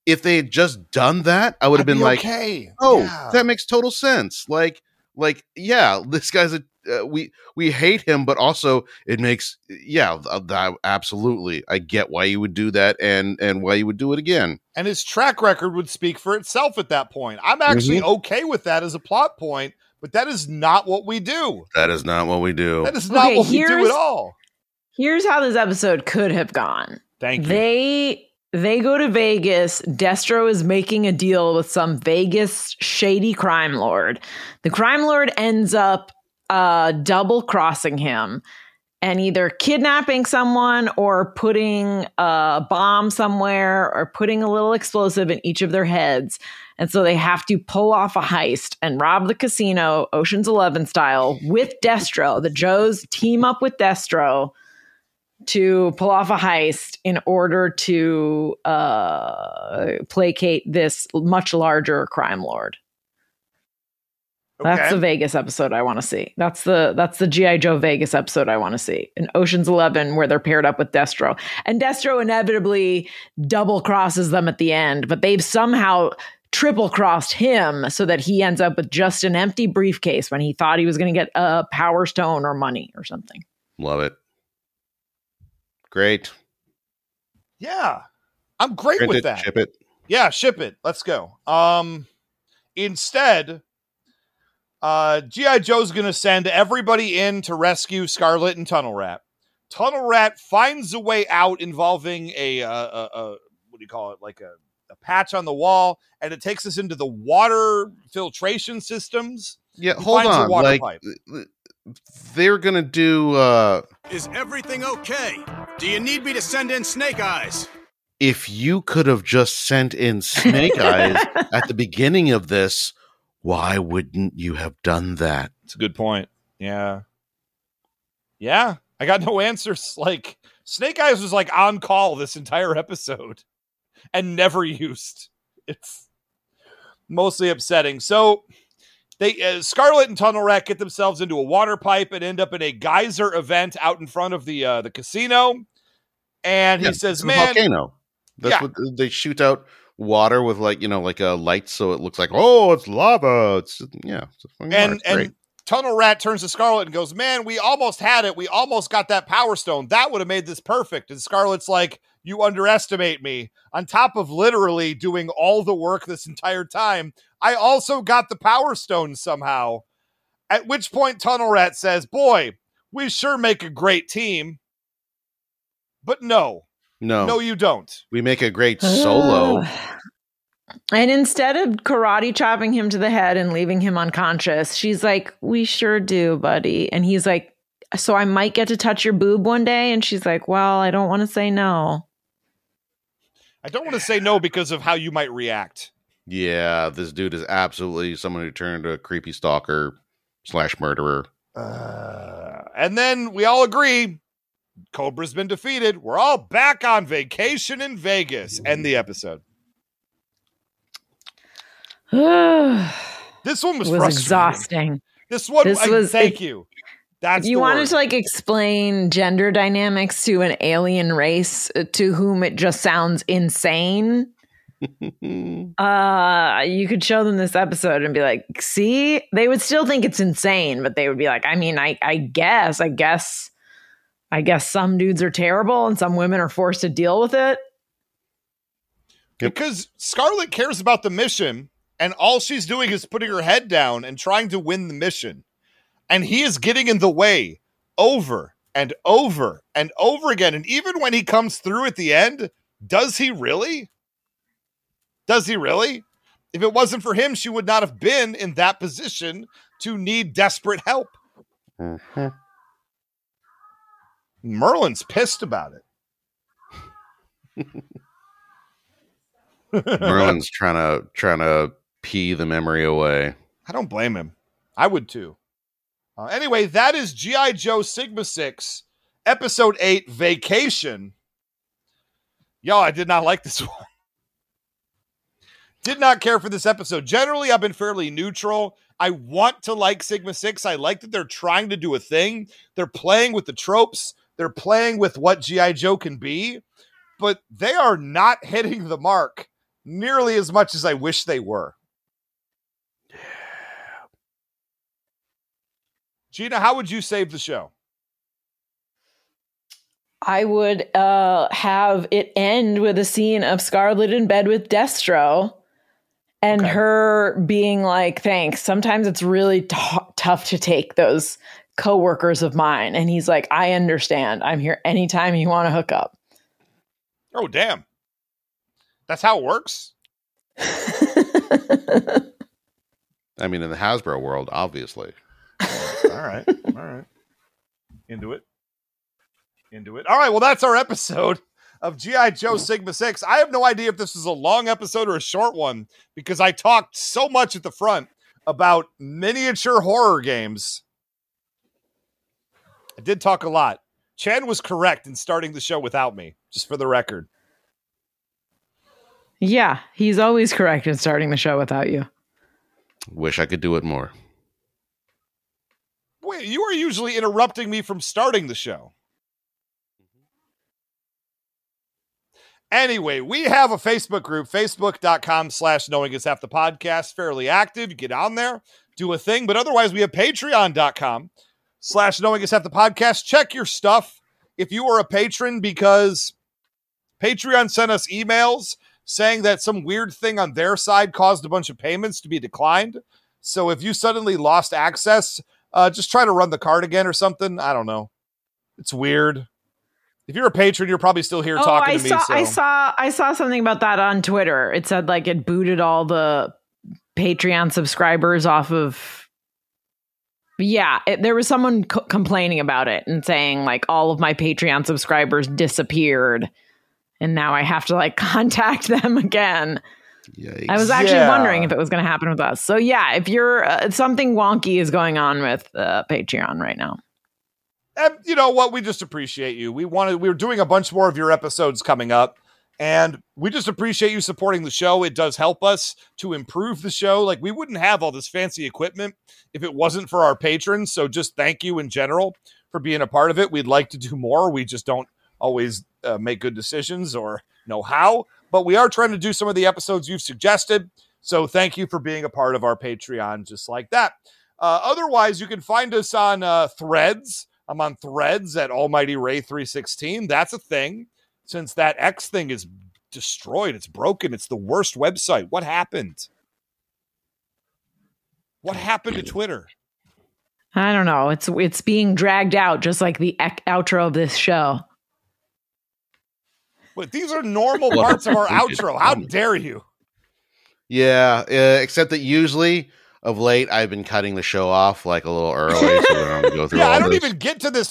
If they had just done that, I would have been be like, okay. "Oh, Yeah. that makes total sense." Like, like, yeah, this guy's a uh, we we hate him, but also it makes yeah, th- th- absolutely. I get why you would do that and and why you would do it again. and his track record would speak for itself at that point. I'm actually Mhm. okay with that as a plot point, but that is not what we do. That is not what we do. That is not Okay, what we do here's- at all. Here's how this episode could have gone. Thank you. They they go to Vegas. Destro is making a deal with some Vegas shady crime lord. The crime lord ends up uh, double crossing him and either kidnapping someone or putting a bomb somewhere or putting a little explosive in each of their heads. And so they have to pull off a heist and rob the casino, Ocean's 11 style, with Destro. The Joes team up with Destro to pull off a heist in order to uh, placate this much larger crime lord. That's the Vegas episode I want to see. That's the that's the GI Joe Vegas episode I want to see. In Ocean's 11 where they're paired up with Destro. And Destro inevitably double crosses them at the end, but they've somehow triple crossed him so that he ends up with just an empty briefcase when he thought he was going to get a power stone or money or something. Love it. Great. Yeah. I'm great Print with it, that. ship it. Yeah, ship it. Let's go. Um instead, uh G.I. Joe's gonna send everybody in to rescue Scarlett and Tunnel Rat. Tunnel Rat finds a way out involving a uh, a, a what do you call it? Like a, a patch on the wall, and it takes us into the water filtration systems. Yeah, He hold finds a on. water Like pipe. they're gonna do uh Is everything okay? Do you need me to send in Snake Eyes? if you could have just sent in Snake Eyes at the beginning of this, why wouldn't you have done that? It's a good point. Yeah. Yeah. I got no answers. Like Snake Eyes was like on call this entire episode and never used. It's mostly upsetting. So they uh, Scarlett and Tunnel Rat get themselves into a water pipe and end up in a geyser event out in front of the uh, the casino. And he Yeah, says, it's a "Man, volcano. That's Yeah. what they shoot out water with like you know like a light so it looks like oh it's lava. It's yeah, it's a fucking and great. and Tunnel Rat turns to Scarlett and goes, "Man, we almost had it. We almost got that Power Stone. That would have made this perfect." And Scarlett's like, "You underestimate me. On top of literally doing all the work this entire time, I also got the Power Stone somehow." At which point, Tunnel Rat says, "Boy, we sure make a great team." But no, no, no, you don't. we make a great solo. And instead of karate chopping him to the head and leaving him unconscious, she's like, We sure do, buddy. And he's like, So I might get to touch your boob one day? And she's like, Well, I don't want to say no. I don't want to say no because of how you might react. Yeah, this dude is absolutely someone who turned a creepy stalker slash murderer. Uh, and then we all agree Cobra's been defeated. We're all back on vacation in Vegas. End the episode. This one was, was exhausting. This one, This I- was- thank if- you. That's you wanted word. to like explain gender dynamics to an alien race uh, to whom it just sounds insane, uh, you could show them this episode and be like, see, they would still think it's insane, but they would be like, I mean, I, I guess, I guess, I guess some dudes are terrible and some women are forced to deal with it. because Scarlett cares about the mission, and all she's doing is putting her head down and trying to win the mission. And he is getting in the way over and over and over again. And even when he comes through at the end, does he really? Does he really? If it wasn't for him, she would not have been in that position to need desperate help. Mhm. Merlin's pissed about it. Merlin's trying to trying to pee the memory away. I don't blame him. I would too. Uh, anyway, that is GI Joe Sigma Six, Episode Eight, Vacation. Yo, I did not like this one. Did not care for this episode. Generally, I've been fairly neutral. I want to like Sigma Six. I like that they're trying to do a thing. They're playing with the tropes. They're playing with what GI Joe can be, but they are not hitting the mark nearly as much as I wish they were. Gina, how would you save the show? I would uh, have it end with a scene of Scarlett in bed with Destro and okay. her being like, thanks. Sometimes it's really t- tough to take those coworkers of mine. And he's like, I understand. I'm here anytime you want to hook up. Oh, damn. That's how it works. I mean, in the Hasbro world, obviously. all right. All right. Into it. Into it. All right. Well, that's our episode of G.I. Joe Sigma 6. I have no idea if this is a long episode or a short one because I talked so much at the front about miniature horror games. I did talk a lot. Chan was correct in starting the show without me, just for the record. Yeah, he's always correct in starting the show without you. Wish I could do it more. Wait, you are usually interrupting me from starting the show. Anyway, we have a Facebook group, facebook.com slash knowing is half the podcast, fairly active. Get on there, do a thing. But otherwise, we have patreon.com slash knowing is half the podcast. Check your stuff if you are a patron because Patreon sent us emails saying that some weird thing on their side caused a bunch of payments to be declined. So if you suddenly lost access, uh, just try to run the card again or something. I don't know. It's weird. If you're a patron, you're probably still here oh, talking I to saw, me. So. I saw I saw something about that on Twitter. It said like it booted all the Patreon subscribers off of. Yeah, it, there was someone co- complaining about it and saying like all of my Patreon subscribers disappeared and now I have to like contact them again. Yikes. I was actually yeah. wondering if it was going to happen with us. So yeah, if you're uh, something wonky is going on with uh, Patreon right now. And you know what? We just appreciate you. We wanted we were doing a bunch more of your episodes coming up. And we just appreciate you supporting the show. It does help us to improve the show. Like, we wouldn't have all this fancy equipment if it wasn't for our patrons. So, just thank you in general for being a part of it. We'd like to do more. We just don't always uh, make good decisions or know how, but we are trying to do some of the episodes you've suggested. So thank you for being a part of our Patreon just like that. Uh, otherwise, you can find us on uh, Threads. I'm on Threads at Almighty Ray 316. That's a thing. Since that X thing is destroyed, it's broken. It's the worst website. What happened? What happened to Twitter? I don't know. It's it's being dragged out just like the outro of this show. But these are normal parts of our outro. How dare you? Yeah, uh, except that usually of late I've been cutting the show off like a little early, so we don't go through. yeah, I don't this. even get to this.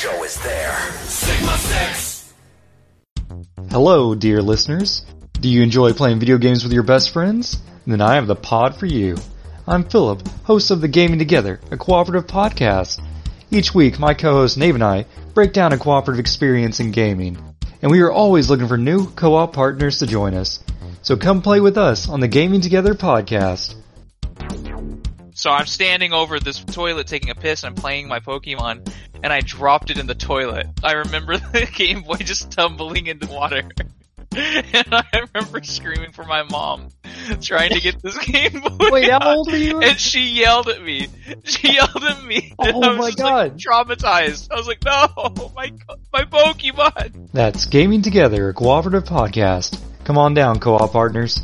Joe is there. Sigma 6! Hello, dear listeners. Do you enjoy playing video games with your best friends? then I have the pod for you. I'm Philip, host of the Gaming Together, a cooperative podcast. Each week, my co-host Nave and I break down a cooperative experience in gaming, and we are always looking for new co-op partners to join us. So come play with us on the Gaming Together podcast. So I'm standing over this toilet taking a piss and I'm playing my Pokemon and I dropped it in the toilet. I remember the Game Boy just tumbling into water. And I remember screaming for my mom, trying to get this Game Boy. Wait, how out, old were you? And she yelled at me. She yelled at me. Oh and Oh I was my just, like, God. traumatized. I was like, no, my my Pokemon. That's Gaming Together, a cooperative podcast. Come on down, co-op partners.